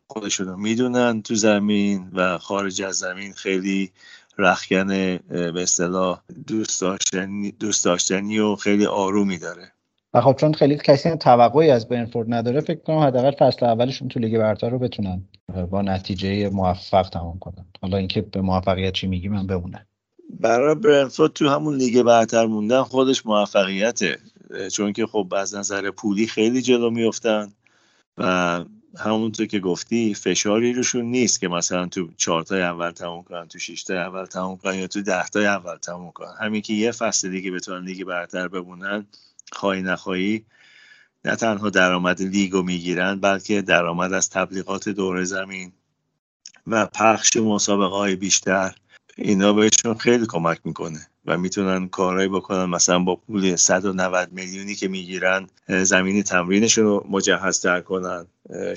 S1: خودشون رو می‌دونن تو زمین و خارج از زمین خیلی رخکن به اصطلاح دوست داشتنی, دوست داشتنی و خیلی آرومی داره.
S2: و خب چون خیلی کسی توقعی از برنفورد نداره فکر کنم حداقل فصل اولشون تو لیگ برتر رو بتونن با نتیجه موفق تمام کنن. حالا اینکه به موفقیت چی میگی من بمونه
S1: برای برنفورد تو همون لیگ برتر موندن خودش موفقیته. چون که خب از نظر پولی خیلی جلو میفتن و همونطور که گفتی فشاری روشون نیست که مثلا تو چهارتای اول تموم کنن تو شیشتای اول تموم کنن یا تو دهتای اول تموم کنن. همین که یه فصل دیگه بتونن لیگ برتر بمونن خواهی نخواهی نه تنها درآمد لیگ رو می‌گیرن بلکه درآمد از تبلیغات دور زمین و پخش مسابقه های بیشتر اینا بهشون خیلی کمک می‌کنه و می‌تونن کارهایی بکنن. مثلا با پول 190 میلیونی که می‌گیرن زمین تمرینشون رو مجهزتر کنن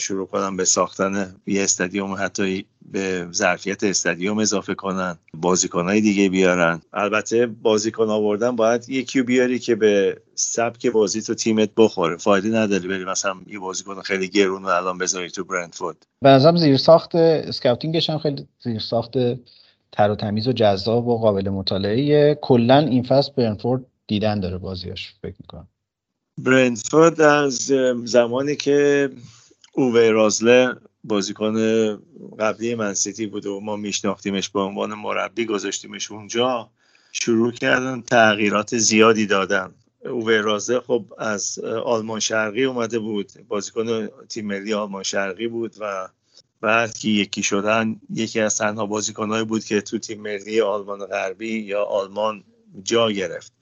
S1: شروع کنن به ساختن یه استادیوم حتی به ظرفیت استادیوم اضافه کنن بازیکنهای دیگه بیارن. البته بازیکن آوردن باید یکی بیاری که به سبک بازی تو تیمت بخوره. فایده نداره بری مثلا یه بازیکن خیلی گرون و الان بذاری تو برندفورد.
S2: به نظرم زیر ساخت اسکاوتینگش هم خیلی زیر ساخت تر و تمیز و جذاب و قابل مطالعه کلا این فصل برنفورد دیدن داره بازیاش فکر می‌کنم.
S1: برنفورد از زمانی که اووه رازله بازیکن قبلی منسیتی بود و ما میشناختیمش به عنوان مربی گذاشتیمش اونجا شروع کردن تغییرات زیادی دادن. اووه رازله خب از آلمان شرقی اومده بود. بازیکن تیم ملی آلمان شرقی بود و بعد که یکی شدن یکی از تنها بازیکنهایی بود که تو تیم ملی آلمان غربی یا آلمان جا گرفت.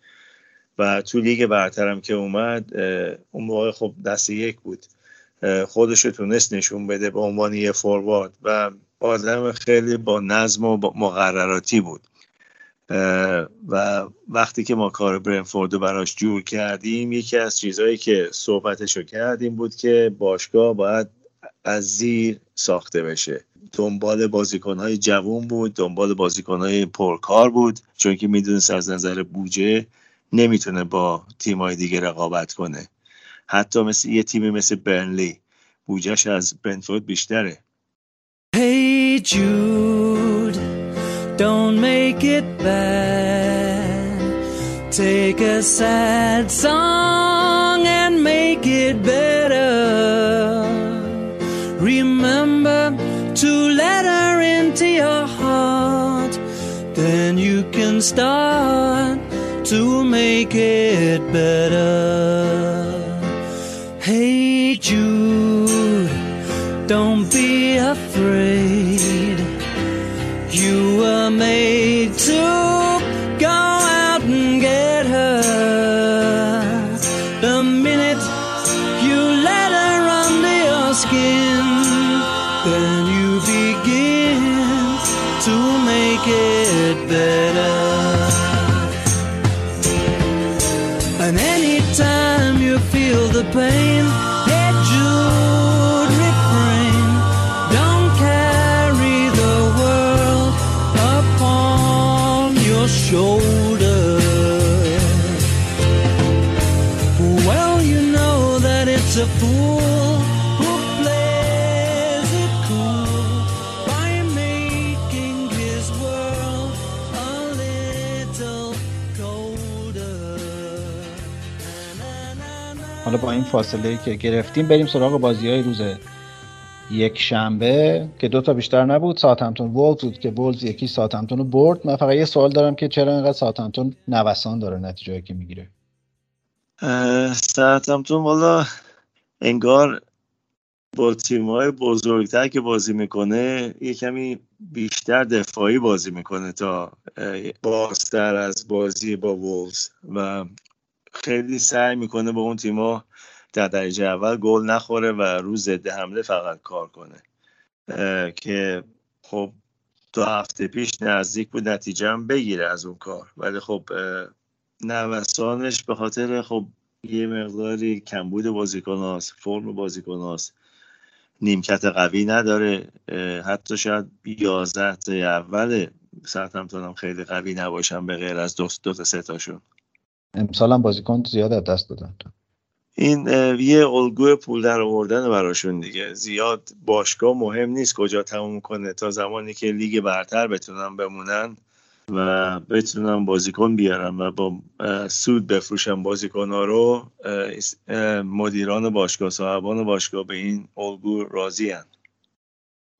S1: و تو لیگ برترم که اومد اون موقع خب دست یک بود. خودش رو تونست نشون بده به عنوان یه فوروارد و آدم خیلی با نظم و مقرراتی بود. و وقتی که ما کار برنفورد رو براش جور کردیم یکی از چیزهایی که صحبتش رو کردیم بود که باشگاه باید از زیر ساخته بشه دنبال بازیکنهای جوون بود دنبال بازیکنهای پرکار بود چون که می‌دونست از نظر بودجه نمی‌تونه با تیمای دیگه رقابت کنه حتی مثل یه تیمی مثل برنلی بودجهش از برنفورد بیشتره Hey Jude, don't make it bad. Take a sad song and make it better. To let her into your heart. Then you can start to make it better. Fool plays it cool by making his world a little colder.
S2: حالا با این فاصله که گرفتیم بریم سراغ بازی های روز یک شنبه که دو تا بیشتر نبود. ساوثهمپتون وولز بود که وولز یکی ساعت رو برد. من فقط یه سوال دارم که چرا اینقدر ساوثهمپتون نوسان داره نتیجه که می‌گیره؟
S1: ساوثهمپتون والا انگار با تیم های بزرگتر که بازی می‌کنه یه کمی بیشتر دفاعی بازی می‌کنه تا بازتر از بازی با وولز. و خیلی سعی می‌کنه با اون تیما در درجه اول گل نخوره و رو ضد حمله فقط کار کنه. که خب دو هفته پیش نزدیک بود نتیجه هم بگیره از اون کار. ولی خب نوسانش به خاطر خب یه مقداری کمبود بازیکناست فرم بازیکناست نیمکت قوی نداره حتی شاید یازده اول ساعت هم خیلی قوی نباشن به غیر از دو, دو تا سه تاشون.
S2: امسال هم بازیکن زیاد از دست دادن.
S1: این یه الگوی پول در آوردن براشون دیگه. زیاد باشگاه مهم نیست کجا تموم کنه. تا زمانی که لیگ برتر بتونن بمونن و بتونن بازیکن بیارن و با سود بفروشن بازیکن ها رو مدیران باشگاه صاحبان باشگاه به این الگو راضی هن.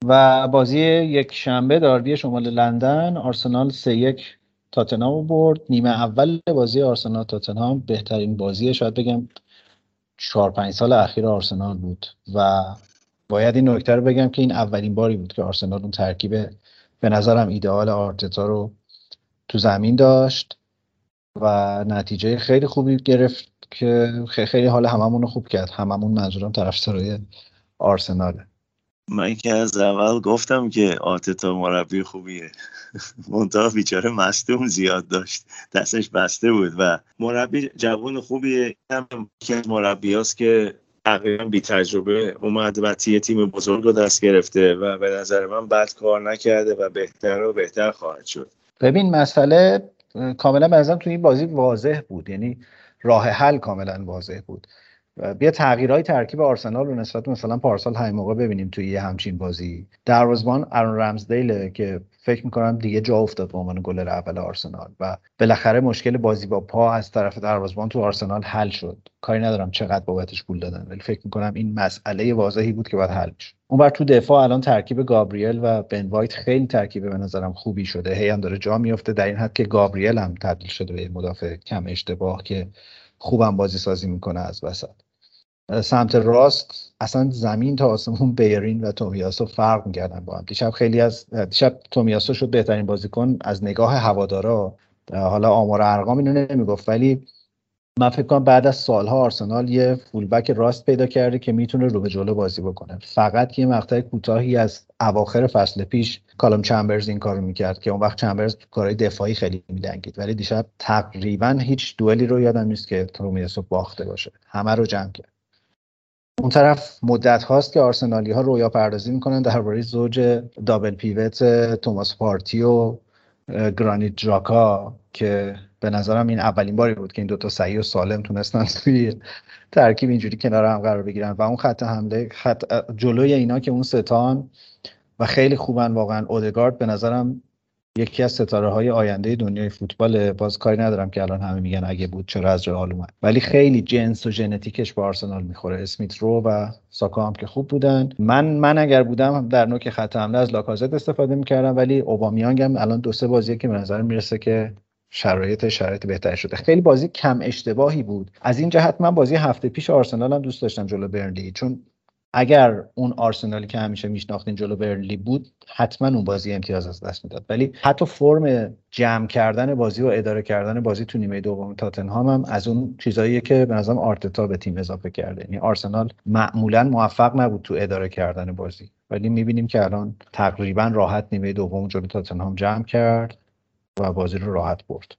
S2: و بازی یک شنبه داربی شمال لندن آرسنال سه یک تاتنهام برد نیمه اول بازی آرسنال تاتنهام بهترین بازی شاید بگم چهار پنج سال اخیر آرسنال بود و باید این نکته رو بگم که این اولین باری بود که آرسنال اون ترکیب به نظرم ایدئال آرتتا رو تو زمین داشت و نتیجه خیلی خوبی گرفت که خیلی حال هممون رو خوب کرد. هممون منظورم طرفدارای آرسناله.
S1: من که از اول گفتم که آتتا مربی خوبیه. [laughs] منتها بیچاره مصدوم زیاد داشت. دستش بسته بود و مربی جوان خوبیه. که از مربی که تقریبا بی تجربه اومد و تیه تیم بزرگ رو دست گرفته و به نظر من بد کار نکرده و بهتر و بهتر خواهد شد.
S2: ببین مسئله کاملا به تو این بازی واضح بود. یعنی راه حل کاملا واضح بود. بیا تغییرهای ترکیب آرسنال رو نسبت مثلا پارسال همین موقع ببینیم توی یه همچین بازی. دروازبان ارون رمزدیل که فکر می‌کنم دیگه جا افتاد به عنوان گلر اول آرسنال و بالاخره مشکل بازی با پا از طرف دروازبان تو آرسنال حل شد. کاری ندارم چقدر بابتش پول دادن ولی فکر می‌کنم این مسئله واضحی بود که باید حل بشه. اون بر تو دفاع الان ترکیب گابریل و بن وایت خیلی ترکیب به نظرم خوبی شده. هی هم داره جا میفته در این حد که گابریل هم تبدیل شده به مدافع کم اشتباه که خوبم بازی سازی می‌کنه از وسط. سمت راست اصلا زمین تا آسمون [laughs] بیرین و تومیاسو فرق می‌کردن با هم. دیشب خیلی از دیشب تومیاسو شد بهترین بازیکن از نگاه هوادارا. حالا آمار ارقام اینو نمی‌گفت ولی من فکر کنم بعد از سالها آرسنال یه فولبک راست پیدا کرده که می‌تونه رو به جلو بازی بکنه. فقط یه مقطع کوتاهی از اواخر فصل پیش کالوم چمبرز این کارو می‌کرد که اون وقت چمبرز کارهای دفاعی خیلی میدنگید ولی دیشب تقریبا هیچ دوئلی رو یادم نیست که تومیاسو باخته باشه. همه رو جمع کرد. اون طرف مدت هاست که آرسنالی ها رویا پردازی می‌کنن درباره زوج دابل پیوت توماس پارتی و گرانیت جاکا که به نظرم این اولین باری بود که این دوتا صحیح و سالم تونستن [laughs] توی ترکیب اینجوری کنار هم قرار بگیرن و اون خط حمله خط جلوی اینا که اون ستان و خیلی خوبن واقعا اودگارد به نظرم یکی از ستاره های آینده دنیای فوتبال باز کاری ندارم که الان همه میگن اگه بود چرا از حال اومد. ولی خیلی جنس و ژنتیکش به آرسنال می‌خوره. اسمیت رو و ساکا هم که خوب بودن. من من اگر بودم در نوک خط حمله از لاکازت استفاده می‌کردم ولی اوبامیانگ هم الان دو سه بازیه که به نظر می‌رسه که شرایط شرایط بهتر شده. خیلی بازی کم اشتباهی بود. از این جهت من بازی هفته پیش آرسنال هم دوست داشتم جلو برنلی. چون اگر اون آرسنالی که همیشه میشناختین جلو برنلی بود حتما اون بازی امتیاز از دست می‌داد. ولی حتی فرم جمع کردن بازی و اداره کردن بازی تو نیمه دوم تاتنهام هم از اون چیزاییه که به نظرم آرتتا به تیم اضافه کرده. یعنی آرسنال معمولا موفق نبود تو اداره کردن بازی. ولی می‌بینیم که الان تقریبا راحت نیمه دوم جلو تاتنهام جمع کرد و بازی رو راحت برد.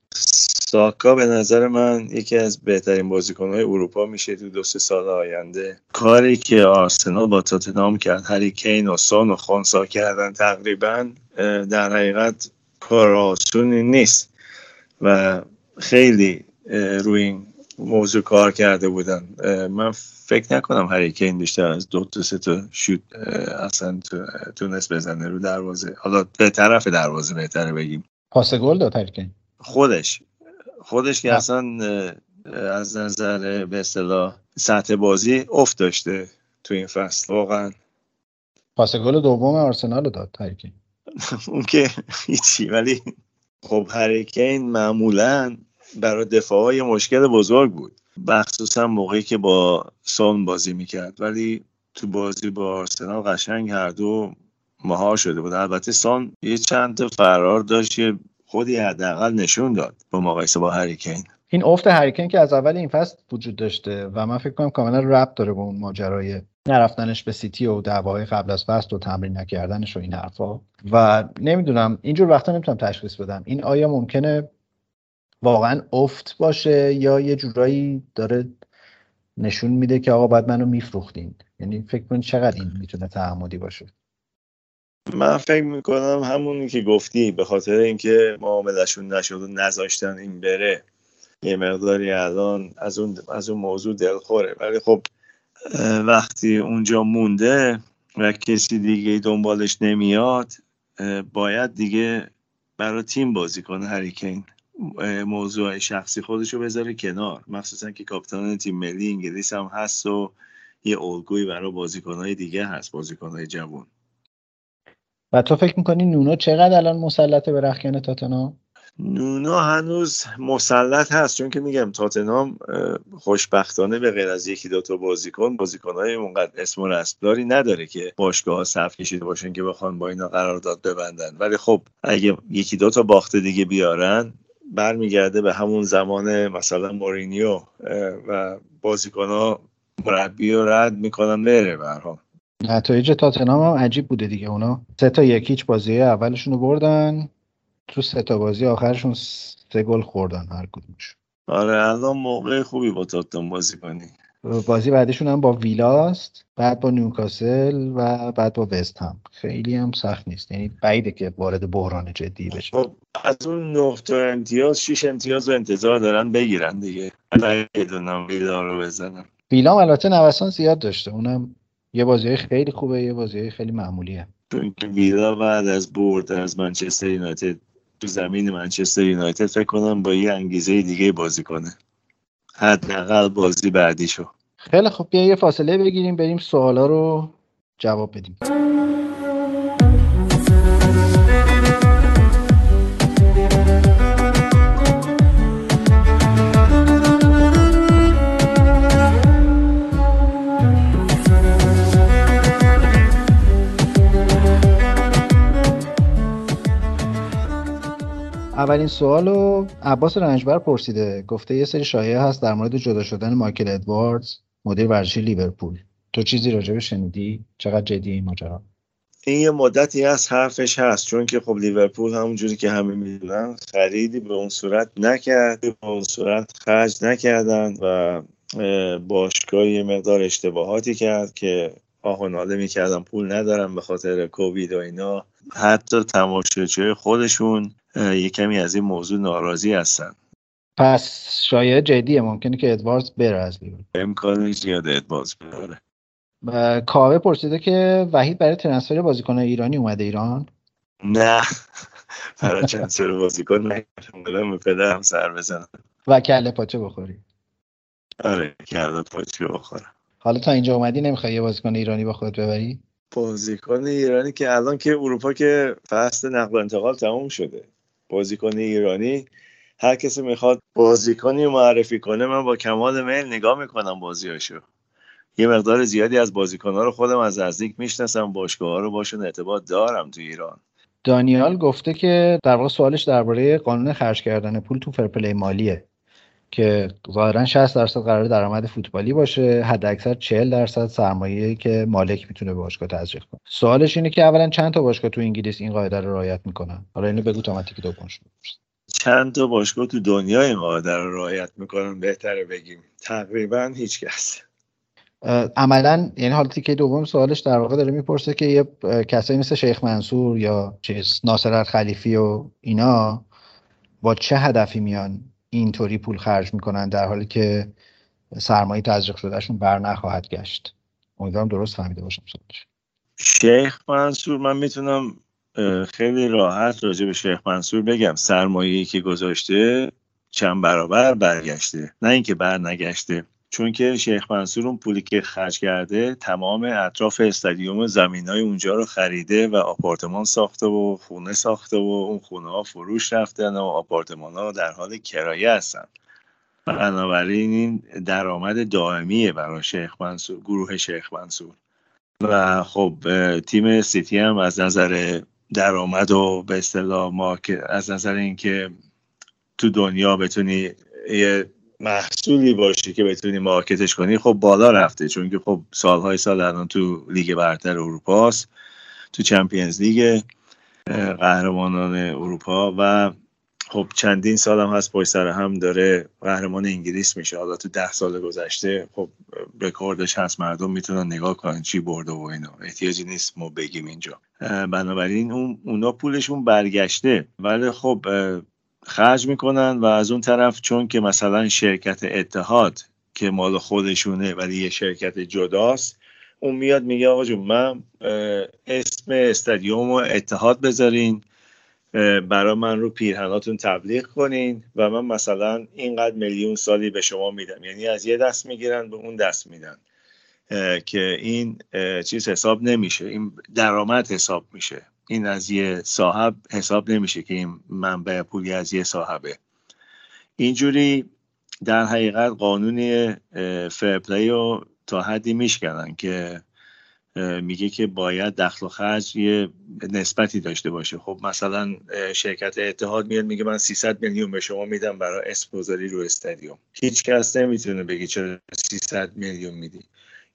S1: ساکا به نظر من یکی از بهترین بازیکنهای اروپا میشه تو دو سه سال آینده. کاری که آرسنال با تاتنهام کرد هری کین و سون و خونسا کردن تقریبا در حقیقت کار آسونی نیست و خیلی روی این موضوع کار کرده بودن. من فکر نکنم هری کین بیشتر از دو تا سه تا شوت اصلا تونست بزنه رو دروازه. حالا به طرف دروازه بهتره بگیم.
S2: پاس گل داد هری کین.
S1: خودش. خودش که اصلا از نظر به اصطلاح سطح بازی افت داشته تو این فصل واقعا.
S2: پاس گل دوم آرسنال رو داد هریکین [laughs]
S1: اون که هیچی ولی خب هریکین معمولا برای دفاع های مشکل بزرگ بود. مخصوصا موقعی که با سون بازی می‌کرد ولی تو بازی با آرسنال قشنگ هر دو مهار شده بود. البته سون یه چند تا فرار داشت یه خودی حداقل نشون داد با مقایسه با هریکین.
S2: این افت هریکین که از اول این فصل وجود داشته و من فکر کنم کاملا ربط داره با اون ماجرای نرفتنش به سیتی و دعواهای قبل از فصل و تمرین نکردنش و این حرفا. و نمی‌دونم اینجور وقتا نمی‌تونم تشخیص بدم. این آیا ممکنه واقعا افت باشه یا یه جورایی داره نشون میده که آقا باید منو میفروختین؟ یعنی فکر کن چقدر این می‌تونه تعمدی باشه.
S1: من فکر می‌کنم همونی که گفتی به خاطر اینکه معاملشون نشد و نذاشتن این بره یه مقداری الان از اون از اون موضوع دلخوره. ولی خب وقتی اونجا مونده و کسی دیگه دنبالش نمیاد باید دیگه برای تیم بازی کنه. هریکین موضوع شخصی خودش رو بذاره کنار. مخصوصا که کاپیتان تیم ملی انگلیس هم هست و یه الگویی برای بازیکنهای دیگه هست بازیکنهای جوان.
S2: و تو فکر می‌کنی نونو چقدر الان مسلطه به رخکن تاتنام
S1: نونو هنوز مسلط هست چون که میگم تاتنام خوشبختانه به غیر از یکی دوتا بازیکن بازیکنهای اونقدر اسم و رسمداری نداره که باشگاه صف کشیده باشن که بخوان با اینا قرارداد ببندن. ولی خب اگه یکی دوتا باخته دیگه بیارن برمیگرده به همون زمان مثلا مورینیو و بازیکن ها مربی رو رد می‌کنن بره برها
S2: نتایج تاتنام هم عجیب بوده دیگه. اونا سه تا یکیچ بازی اولشون رو بردن. تو سه تا بازی آخرشون سه گل خوردن هر کدومش
S1: آره الان موقع خوبی با تاتنام بازی کنی.
S2: بازی بعدشون هم با ویلاست بعد با نیوکاسل و بعد با وست هم. خیلی هم سخت نیست. یعنی بعیده که وارد بحران جدی بشه.
S1: خب از اون تا امتیاز شیش امتیاز رو انتظار دارن بگیرن دیگه. بدونم ویلا رو بزنم
S2: ویلا البته نوسان زیاد داشته. اونم یه بازی خیلی خوبه یه بازی خیلی معمولیه.
S1: چون که ویلا بعد از برد از منچستر یونایتد تو زمین منچستر یونایتد فکر کنم با یه انگیزه دیگه بازی کنه. حداقل بازی بعدیشو.
S2: خیلی خب بیا یه فاصله بگیریم بریم سوالا رو جواب بدیم. اولین سوال رو عباس رنجبر پرسیده. گفته یه سری شایعه هست در مورد جدا شدن مایکل ادواردز مدیر ورزشی لیورپول. تو چیزی راجع شنیدی؟ چقدر جدی این ماجرا؟
S1: این یه مدتی از حرفش هست چون که خب لیورپول همونجوری که همه می‌دونن خریدی به اون صورت نکرد به اون صورت خرج نکردن و باشگاه یه مقدار اشتباهاتی کرد که آه و ناله می‌کردن پول ندارن به خاطر کووید و اینا. حتی تماشاچی خودشون یه کمی از این موضوع ناراضی هستن.
S2: پس شایعه جدیه ممکنه که ادواردز بره از لیورپول.
S1: امکان زیاد ادواردز بره.
S2: کاوه پرسیده که وحید برای ترنسفر بازیکن ایرانی اومده ایران؟
S1: نه. [laughs] برای ترنسفر بازیکن نکردم به پدرم سر بزنم
S2: و کله پاچه بخوری.
S1: آره کله پاچه بخورم
S2: حالا تا اینجا اومدی نمی‌خوای یه بازیکن ایرانی با خودت ببری؟
S1: بازیکن ایرانی که الان که اروپا که فصل نقل و انتقال تموم شده. بازیکن ایرانی. هر کسی می‌خواد بازیکنی معرفی کنه من با کمال میل نگاه می‌کنم بازیاشو. یه مقدار زیادی از بازیکنها رو خودم از نزدیک می‌شناسم باشگاه رو باشون ارتباط دارم تو ایران.
S2: دانیال گفته که در واقع سوالش درباره قانون خرج کردن پول تو فرپلی مالیه. که ظاهرا 60 درصد قرار درآمد فوتبالی باشه حد اکثر 40 درصد سرمایه که مالک می‌تونه به باشگاه تزریق کنه. سوالش اینه که اولا چند تا باشگاه تو انگلیس این قاعده رو رعایت می‌کنن؟ حالا اینو بگو تا که دوم
S1: چند تا باشگاه تو دنیا این قاعده رو رعایت می‌کنن؟ بهتره بگیم. تقریبا هیچ کس.
S2: عملا یعنی حالا تیکه دوم سوالش در واقع داره می‌پرسه که یه کسایی مثل شیخ منصور یا چیز ناصر خلیفی و اینا با چه هدفی میان؟ اینطوری پول خرج می‌کنن در حالی که سرمایه تزریق شدهشون بر نخواهد گشت. امیدوارم درست فهمیده باشم سوالش.
S1: شیخ منصور من می‌تونم خیلی راحت راجع به شیخ منصور بگم. سرمایه‌ای که گذاشته چند برابر برگشته. نه اینکه بر نگشته. چون که شیخ منصور اون پولی که خرج کرده تمام اطراف استادیوم زمین های اونجا رو خریده و آپارتمان ساخته و خونه ساخته و اون خونه ها فروش رفتن و آپارتمان ها در حال کرایه هستن. بنابراین این درآمد دائمیه برای شیخ منصور گروه شیخ منصور. و خب تیم سیتی هم از نظر درآمد و به اصطلاح از نظر اینکه تو دنیا بتونی یه محصولی باشی که بتونی مارکتش کنی خب بالا رفته. چون که خب سالهای سال الان تو لیگ برتر اروپا است تو چمپیونز لیگ قهرمانان اروپا و خب چندین سال هم هست پشت سر هم داره قهرمان انگلیس میشه. حالا تو ده سال گذشته خب رکوردش هست مردم می‌تونن نگاه کنن چی برده و اینا. احتیاجی نیست ما بگیم اینجا. بنابراین اون اونا پولشون برگشته. ولی خب خرج می‌کنن و از اون طرف چون که مثلا شرکت اتحاد که مال خودشونه ولی یه شرکت جداست اون میاد میگه آقا جون من اسم استادیوم و اتحاد بذارین برای من رو پیرهناتون تبلیغ کنین و من مثلا اینقدر میلیون سالی به شما میدم. یعنی از یه دست می‌گیرن به اون دست میدن. که این چیز حساب نمیشه. این درآمد حساب میشه. این از یه صاحب حساب نمیشه که این منبع پولی از یه صاحبه. اینجوری در حقیقت قانونی فرپلی رو تا حدی میشکنن که میگه که باید دخل و خرج یه نسبتی داشته باشه. خب مثلا شرکت اتحاد میاد میگه من 300 میلیون به شما میدم برای اسپوزاری رو استادیوم. هیچ کس نمی‌تونه بگی چرا 300 میلیون میدی.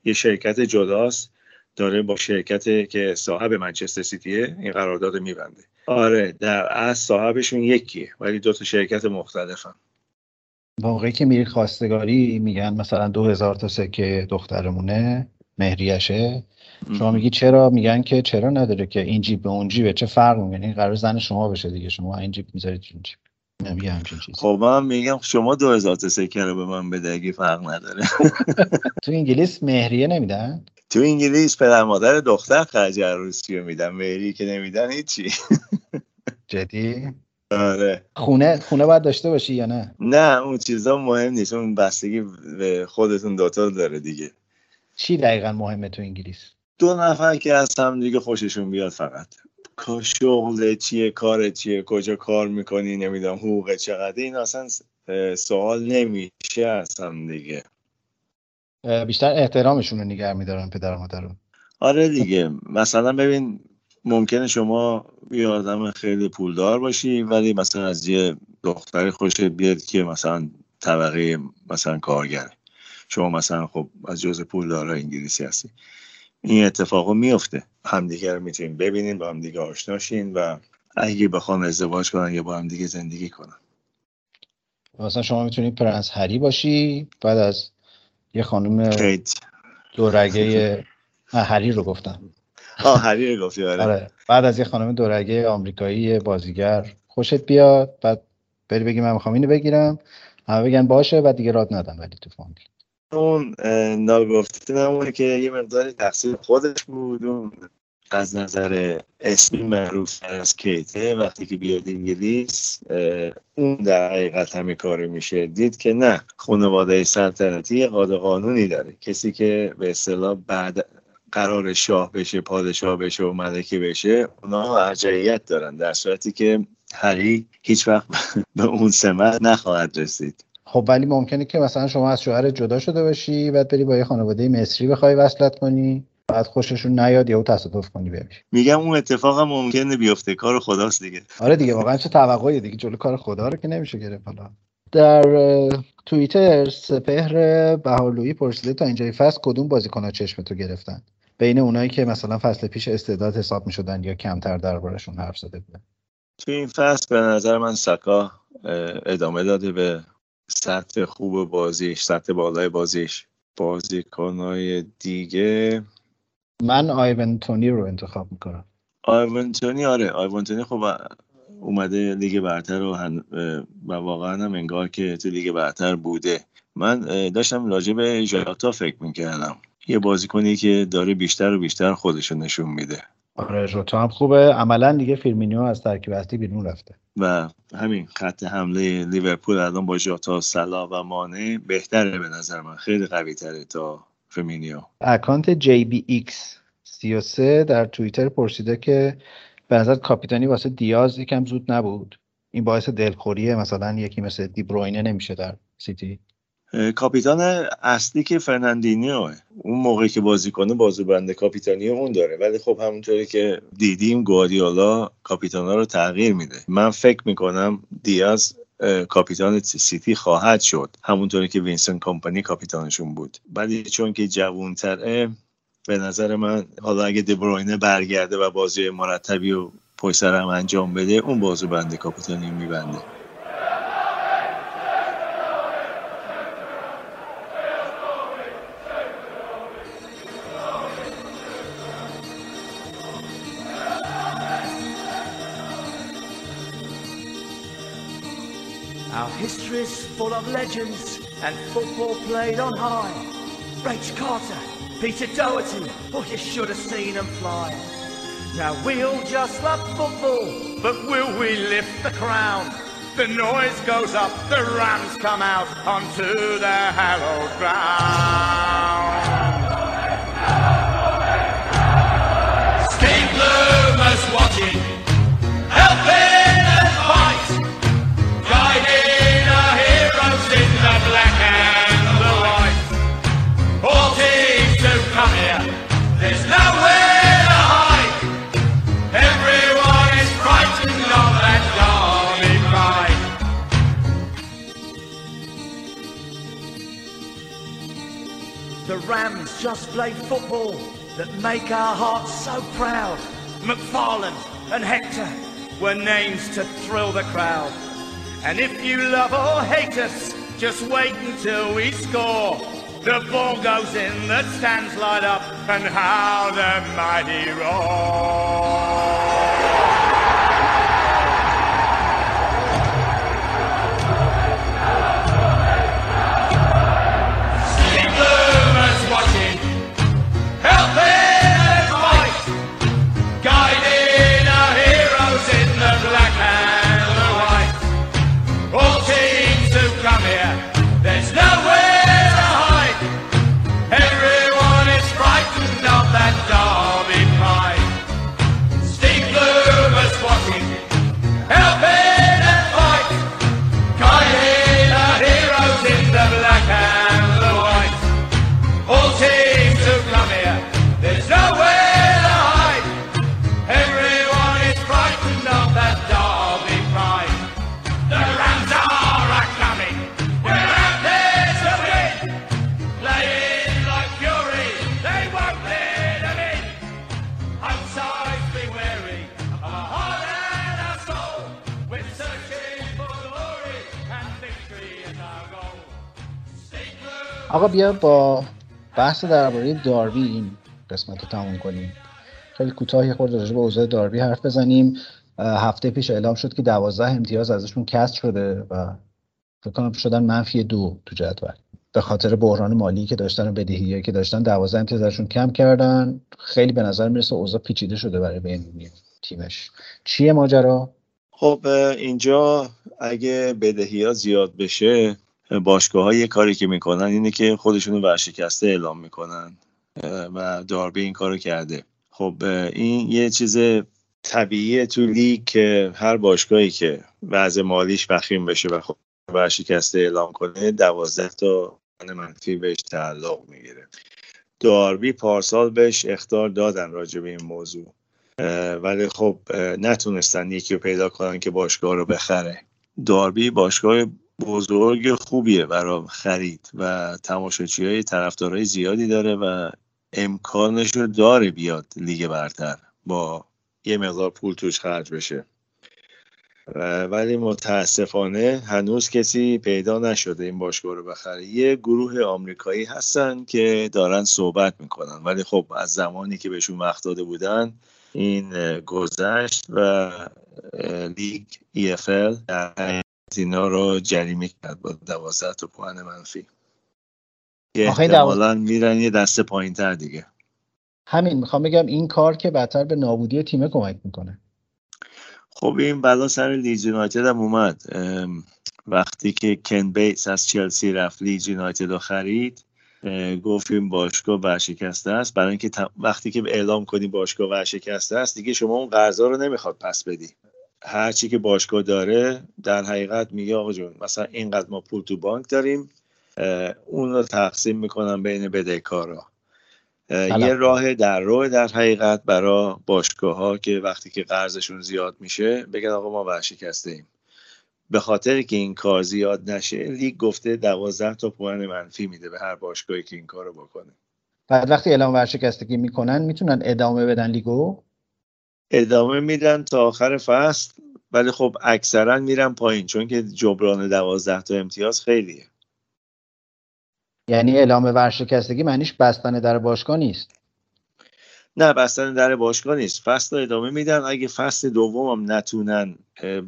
S1: یه شرکت جداست. داره با شرکت که صاحب منچستر سیتیه این قرارداد میبنده. آره در از صاحبشون یکیه ولی دو تا شرکت مختلفن.
S2: واقعی که میری خواستگاری میگن مثلا دو هزار تا سکه دخترمونه مهریشه. شما میگی چرا؟ میگن که چرا نداره که این جیب به اون جیبه؟ چه فرق می‌کنه؟ قرار زن شما بشه دیگه. شما این جیب می‌ذارید اون جیب. نمیگه همچین چیزی.
S1: خب من میگم شما دو هزار تا سکه رو به من بده اگه فرق نداره. [laughs]
S2: تو انگلیس مهریه نمیدن؟
S1: تو انگلیس پدر مادر دختر خرج عروسی رو میدن مهری که نمیدن هیچی.
S2: جدی؟
S1: آره.
S2: خونه خونه باید داشته باشی یا نه؟
S1: نه اون چیزا مهم نیست اون بستگی به خودتون دوتا داره دیگه.
S2: چی دقیقا مهمه تو انگلیس؟
S1: دو نفر که از هم دیگه خوششون بیاد فقط. شغل چیه کار چیه کجا کار می‌کنی نمی‌دونم حقوق چقدر این اصلا سوال نمیشه هم دیگه.
S2: بیشتر احترامشون رو نگه میدارن پدر مادر رو
S1: آره دیگه. مثلا ببین ممکنه شما یه آدم خیلی پولدار باشی ولی مثلا از یه دختری خوشت بیاد که مثلا طبقه مثلا کارگر. شما مثلا خب از جز پولدارای انگلیسی هستی. این اتفاق میفته همدیگه رو می‌تونین ببینین با همدیگه آشناشین و اگه بخوان ازدواج کنن یا با همدیگه زندگی کنن.
S2: مثلا شما می‌تونید پرنس هری باشی بعد از یه خانم دورگه [laughs] هری رو گفتم.
S1: آه هری رو گفتی
S2: آره. آره. بعد از یه خانم دورگه آمریکایی بازیگر خوشت بیاد بعد بری بگی من می‌خوام اینو بگیرم. همه بگن باشه بعد دیگه راد ندن ولی تو فامیل
S1: اون ناگفته نمونه که یه مقداری تقصیر خودش بود اون از نظر اسمی معروف از کیته وقتی که بیاد انگلیس اون در حقیقت همین کار میشه. دید که نه خانواده سلطنتی قاد قانونی داره. کسی که به اصطلاح بعد قرار شاه بشه پادشاه بشه و ملکه بشه اونا ارجعیت دارن. در صورتی که هری هیچ وقت [laughs] به اون سمت نخواهد رسید.
S2: خب ولی ممکنه که مثلا شما از شوهر جدا شده باشی بعد بری با یه خانواده مصری بخوای وصلت کنی. بعد خوششون نیاد یا تصادف کنی بمیری
S1: میگم اون اتفاق هم ممکنه بیفته. کار خداست دیگه.
S2: آره دیگه واقعا چه توقعی دیگه. جلو کار خدا رو که نمیشه گرفت حالا. در توییتر سپهر بهارلویی پرسیده تا اینجای فصل کدوم بازیکن‌ها چشم تو گرفتن؟ بین اونایی که مثلا فصل پیش استعداد حساب می‌شدن یا کمتر دربارشون حرف زده بودن.
S1: تو این فصل به نظر من سکا ادامه داده به سطح خوب بازیش سطح بالای بازیش. بازیکنهای دیگه
S2: من آیونتونی رو انتخاب می‌کنم.
S1: آیونتونی آره. آیونتونی خب اومده لیگ برتر و, و واقعا هم انگار که تو لیگ برتر بوده. من داشتم راجع به ژاتا فکر می‌کردم. یه بازیکنی که داره بیشتر و بیشتر خودشو نشون میده.
S2: آره ژوتا هم خوبه. عملا دیگه فیرمینیو از ترکیب اصلی بیرون رفته.
S1: و همین خط حمله لیورپول الان با ژوتا صلاح و مانه بهتره به نظر من. خیلی قوی تره تا فیرمینیو
S2: account JBX 33 در توییتر پرسیده که به نظرت کاپیتانی واسه دیاز یکم زود نبود. این باعث دلخوریه مثلا یکی مثل دیبروینه نمیشه در سیتی.
S1: کاپیتان اصلی که فرناندینیو. اون موقعی که بازی کنه بازو بنده کاپیتانی اون داره. ولی خب همونطوری که دیدیم گواردیولا کاپیتانا رو تغییر میده. من فکر می‌کنم دیاز کاپیتان سیتی خواهد شد. همونطوری که وینسن کمپانی کاپیتانشون بود. ولی چون که جوونتره به نظر من حالا اگه دبروینه برگرده و بازی مرتبی و پشت هم انجام بده اون بازو بنده کاپیتانی میبنده.
S3: Full of legends and football played on high. Rach Carter, Peter Doherty, oh you should have seen them fly. Now we all just love football, but will we lift the crown? The noise goes up, the Rams come out onto their hallowed ground. Steve Bloomer's watching, All teams to come here, there's nowhere to hide. Everyone is frightened of that derby pride. The Rams just play football that make our hearts so proud. McFarland and Hector were names to thrill the crowd. And if you love or hate us, just wait until we score. The ball goes in, the stands light up, and how the mighty roar.
S2: آقا بیا با بحث درباره داربی این قسمت رو تموم کنیم. خیلی کوتاه یه خورده راجع به اوضاع داربی حرف بزنیم. هفته پیش اعلام شد که دوازده امتیاز ازشون کسر شده و فکر کنم شدن منفی دو تو جدول. به خاطر بحران مالی که داشتن و بدهیایی که داشتن دوازده امتیاز ازشون کم کردن. خیلی به نظر می‌رسه اوضاع پیچیده شده برای بین تیمش. چیه ماجرا؟
S1: خب اینجا اگه بدهی ها زیاد بشه باشگاه ها یه کاری که می‌کنن اینه که خودشونو ورشکسته اعلام می‌کنن و داربی این کارو کرده. خب این یه چیز طبیعیه تو لیگ که هر باشگاهی که وضع مالیش وخیم بشه و خب ورشکسته اعلام کنه دوازده تا منفی بهش تعلق می‌گیره. داربی پارسال بهش اختار دادن راجع به این موضوع. ولی خب نتونستن یکی رو پیدا کنن که باشگاه رو بخره. داربی باشگاه بزرگ خوبیه برای خرید و تماشاچی های طرفدارای زیادی داره و امکانش رو داره بیاد لیگ برتر با یه مقدار پول توش خرج بشه. ولی متاسفانه هنوز کسی پیدا نشده این باشگاه رو بخره. یه گروه آمریکایی هستن که دارن صحبت می‌کنن. ولی خب از زمانی که بهشون وقت داده بودن این گذشت و لیگ EFL در اینا رو جریمه کرد با دوازده تا پوان منفی. که احتمالا میرن یه دسته پایین تر دیگه.
S2: همین می‌خوام بگم این کار که بدتر به نابودی تیم کمک می‌کنه.
S1: خب این بلا سر لیج یونایتد هم اومد. وقتی که کن بیتس از چلسی رفت لیج یونایتد رو خرید گفت این باشگاه ورشکسته است. برای اینکه وقتی که اعلام کنی باشگاه ورشکسته است دیگه شما اون قرضا رو نمی‌خواد پس بدی. هر چی که باشگاه داره در حقیقت میگه آقا جون مثلا اینقدر ما پول تو بانک داریم اون رو تقسیم می‌کنم بین بدهکارا. یه راه در راه در حقیقت برای باشگاه ها که وقتی که قرضشون زیاد میشه بگن آقا ما ورشکسته ایم به خاطر که این کار زیاد نشه لیگ گفته دوازده تا پوان منفی میده به هر باشگاهی که این کار رو بکنه.
S2: بعد وقتی اعلام ورشکستگی می‌کنن می‌تونن ادامه بدن لیگو؟
S1: ادامه میدن تا آخر فصل ولی خب اکثرا میرن پایین چون که جبران دوازده تا امتیاز خیلیه.
S2: یعنی اعلام ورشکستگی معنیش بستن در باشگاه نیست؟
S1: نه بستن در باشگاه نیست. فصل ادامه میدن. اگه فصل دوم هم نتونن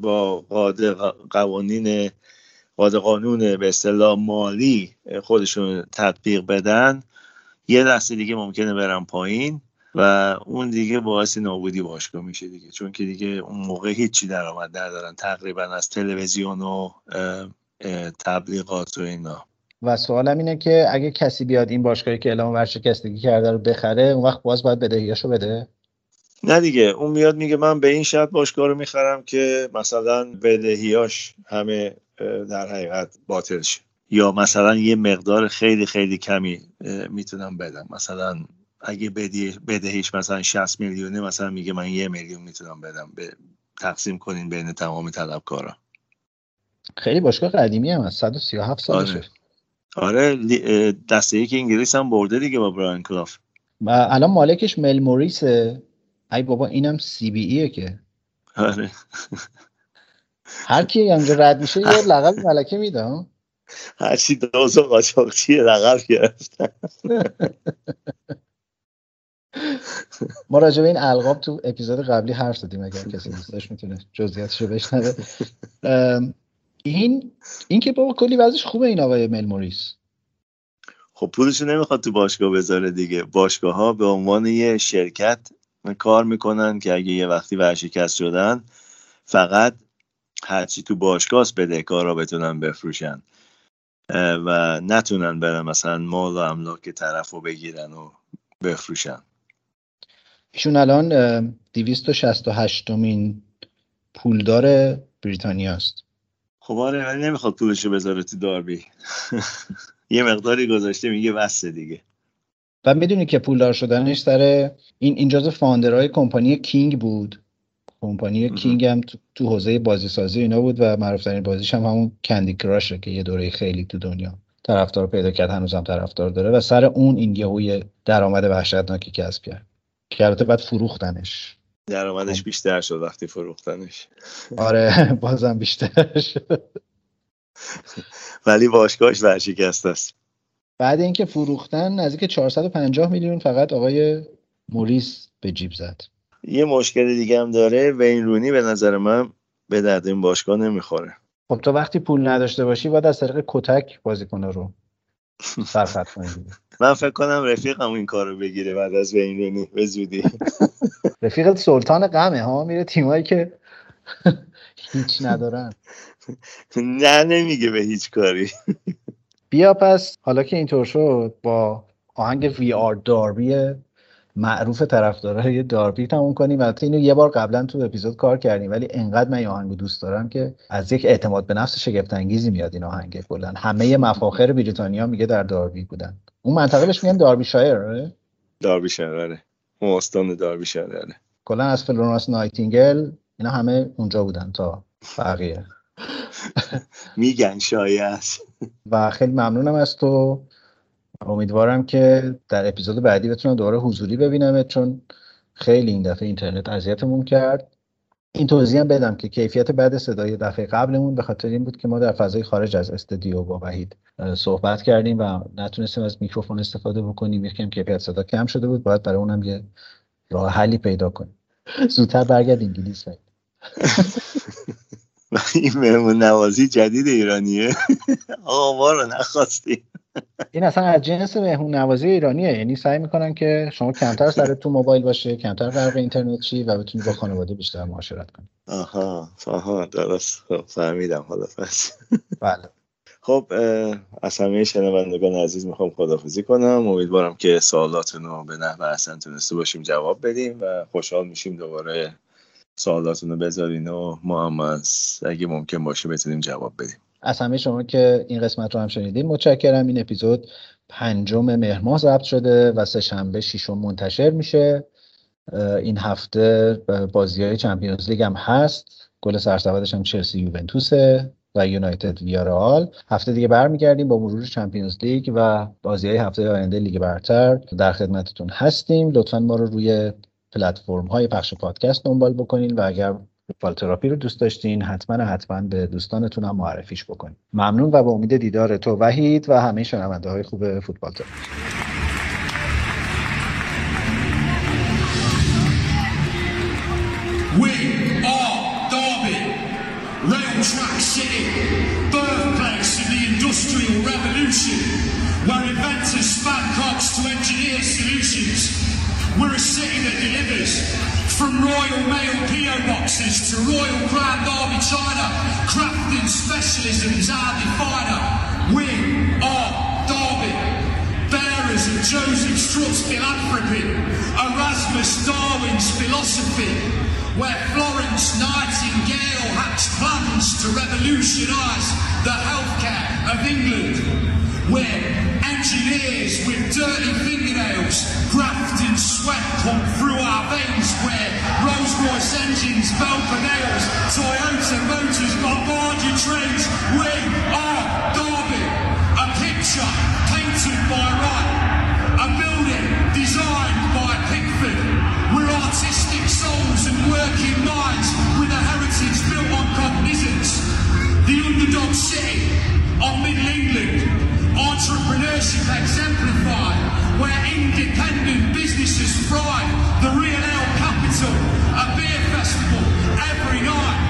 S1: با قاده قوانین قاده قانون به اصطلاح مالی خودشون تطبیق بدن یه دسته دیگه ممکنه برن پایین. و اون دیگه باعث نابودی باشگاه میشه دیگه. چون که دیگه اون موقع هیچی درآمد ندارن تقریبا از تلویزیون و تبلیغات و اینا.
S2: و سوالم اینه که اگه کسی بیاد این باشگاهی که اعلام ورشکستگی کرده رو بخره اون وقت باز باید بدهیاشو بده؟
S1: نه دیگه. اون میاد میگه من به این شرط باشگاه رو می‌خرم که مثلا بدهیاش همه در حقیقت باطل شه. یا مثلا یه مقدار خیلی خیلی کمی می‌تونم بدم. مثلا اگه بدهیش مثلا 60 میلیونه مثلا میگه من یه میلیون می‌تونم بدم. به تقسیم کنین بین تمام طلبکارا.
S2: خیلی باشگاه قدیمی هم هست. 137 سالشه.
S1: آره. دسته یک انگلیس هم برده دیگه با براین کلاف.
S2: و الان مالکش مل موریسه. ای بابا اینم سی بی ایه که.
S1: آره.
S2: هر کی اینجا رد میشه یه لقب ملکه میده
S1: هر چی دوزو قاچاقچی لقب گرفتن. [laughs]
S2: ما راجع به این القاب تو اپیزود قبلی حرف زدیم اگر کسی دوستش می‌تونه جزئیاتشو بشنوه. این این که بابا کلی وضعش خوبه این آقای مل موریس.
S1: خب پولشو نمی‌خواد تو باشگاه بذاره دیگه. باشگاه ها به عنوان یه شرکت کار می‌کنن که اگه یه وقتی ورشکست شدن فقط هرچی تو باشگاه بده کارا بتونن بفروشن. و نتونن برن مثلا مال و املاک طرف رو بگیرن و بفروشن.
S2: ایشون الان 268 مین پولدار بریتانیاست.
S1: خب آره ولی نمی‌خواد پولشو بذاره تو داربی. یه مقداری گذاشته میگه بسته دیگه.
S2: و می‌دونی که پولدار شدنش سر این این جزو فاندرهای کمپانی کینگ بود. کمپانی کینگ هم تو, تو حوزه بازی سازی اینا بود و معروفترین بازیش هم همون کندی کراشه که یه دوره خیلی تو دنیا طرفدار پیدا کرد هنوز هم طرفدار داره و سر اون این یهوی درآمد وحشتناکی کسب کرد. که البته بعد فروختنش.
S1: درآمدش بیشتر شد وقتی فروختنش.
S2: آره [laughs] بازم بیشتر شد.
S1: ولی باشگاهش ورشکسته است.
S2: بعد اینکه فروختن نزدیک 450 میلیون فقط آقای موریس به جیب زد.
S1: یه مشکل دیگه هم داره و این رونی به نظر من به درد این باشگاه نمی‌خوره.
S2: خب تو وقتی پول نداشته باشی باید از طریق کتک بازیکن رو [laughs] صرفت کنی.
S1: من فکر کنم رفیقم این کار رو بگیره بعد از وین رونی به زودی. [laughs]
S2: رفیق سلطان غمه ها؟ میره تیمایی که هیچ ندارن.
S1: نه نمیگه به هیچ کاری.
S2: بیا پس حالا که اینطور شد با آهنگ وی آر داربی معروف طرفدارای داربی تموم کنیم. البته اینو یه بار قبلا تو اپیزود کار کردیم ولی انقدر من این آهنگو دوست دارم که از یک اعتماد به نفس شگفت انگیزی میاد این آهنگ. کلا همه مفاخر بریتانیا میگه در داربی بودن. اون منطقه بهش میگن داربی شایر آره؟
S1: داربی شایر آره. اون استان داربی شایر آره.
S2: کلا از فلورانس نایتینگل اینا همه اونجا بودن تا بقیه. [laughs]
S1: میگن شاید
S2: و خیلی ممنونم از تو. امیدوارم که در اپیزود بعدی بتونم دوباره حضوری ببینمت چون خیلی این دفعه اینترنت اذیتمون کرد. این توضیح هم بدم که کیفیت بد صدای دفعه قبلمون به خاطر این بود که ما در فضای خارج از استودیو با وحید صحبت کردیم و نتونستیم از میکروفون استفاده بکنیم. یکم کیفیت صدا کم شده بود باید برای اونم یه راه حلی پیدا کنیم. زودتر برگرد انگلیس وحید. [laughs]
S1: این مهمون نوازی جدید ایرانیه. [laughs] آقا ما رو نخواستیم
S2: این اصلا از جنس مهمون نوازی ایرانیه. یعنی سعی می‌کنن که شما کمتر سر تو موبایل باشه کمتر فرق اینترنت چی و بتونی با خانواده بیشتر معاشرت کنی.
S1: آها آها درست. خب فهمیدم حالا پس.
S2: بله.
S1: خب از همه شنوندگان عزیز می‌خوام خدافزی کنم. امیدوارم که سوالاتون رو به نحو احسن تونسته باشیم جواب بدیم و خوشحال میشیم دوباره سوالاتون رو بذارین و ما هم از اگه ممکن باشه بتونیم جواب بدیم.
S2: از همه شما که این قسمت رو هم شنیدین متشکرم. این اپیزود پنجم مهر ماه ضبط شده و سه شنبه ششم منتشر میشه. این هفته بازی های چمپیونز لیگ هم هست. گل سرسبدش هم چلسی یوونتوسه و یونایتد ویارال هفته دیگه برمیگردیم با مرور چمپیونز لیگ و بازی های هفته آینده لیگ برتر. در خدمتتون هستیم. لطفا ما رو روی پلتفرم های پخش پادکست دنبال بکنین و اگر فوتبال تراپی رو دوست داشتین حتما حتما به دوستانتون هم معرفیش بکنید ممنون و با امید دیدار تو وحید و همه شنونده های خوب فوتبال تراپی
S3: from Royal Mail PO boxes to Royal Crown Derby China, crafting specialisms our definer. We are Derby, bearers of Joseph Strutt's philanthropy, Erasmus Darwin's philosophy, where Florence Nightingale hatched plans to revolutionise the healthcare of England. We're engineers with dirty fingernails, grafting sweat pump through our veins. Where Rolls Royce engines, Velcro nails, Toyota motors, Bombardier trains. We are Derby, a picture painted by Wright, a building designed by Pickford. We're artistic souls and working minds with a heritage built on cognizance. The underdog city of Middle England. Entrepreneurship exemplified, where independent businesses thrive. The real capital, a beer festival every night.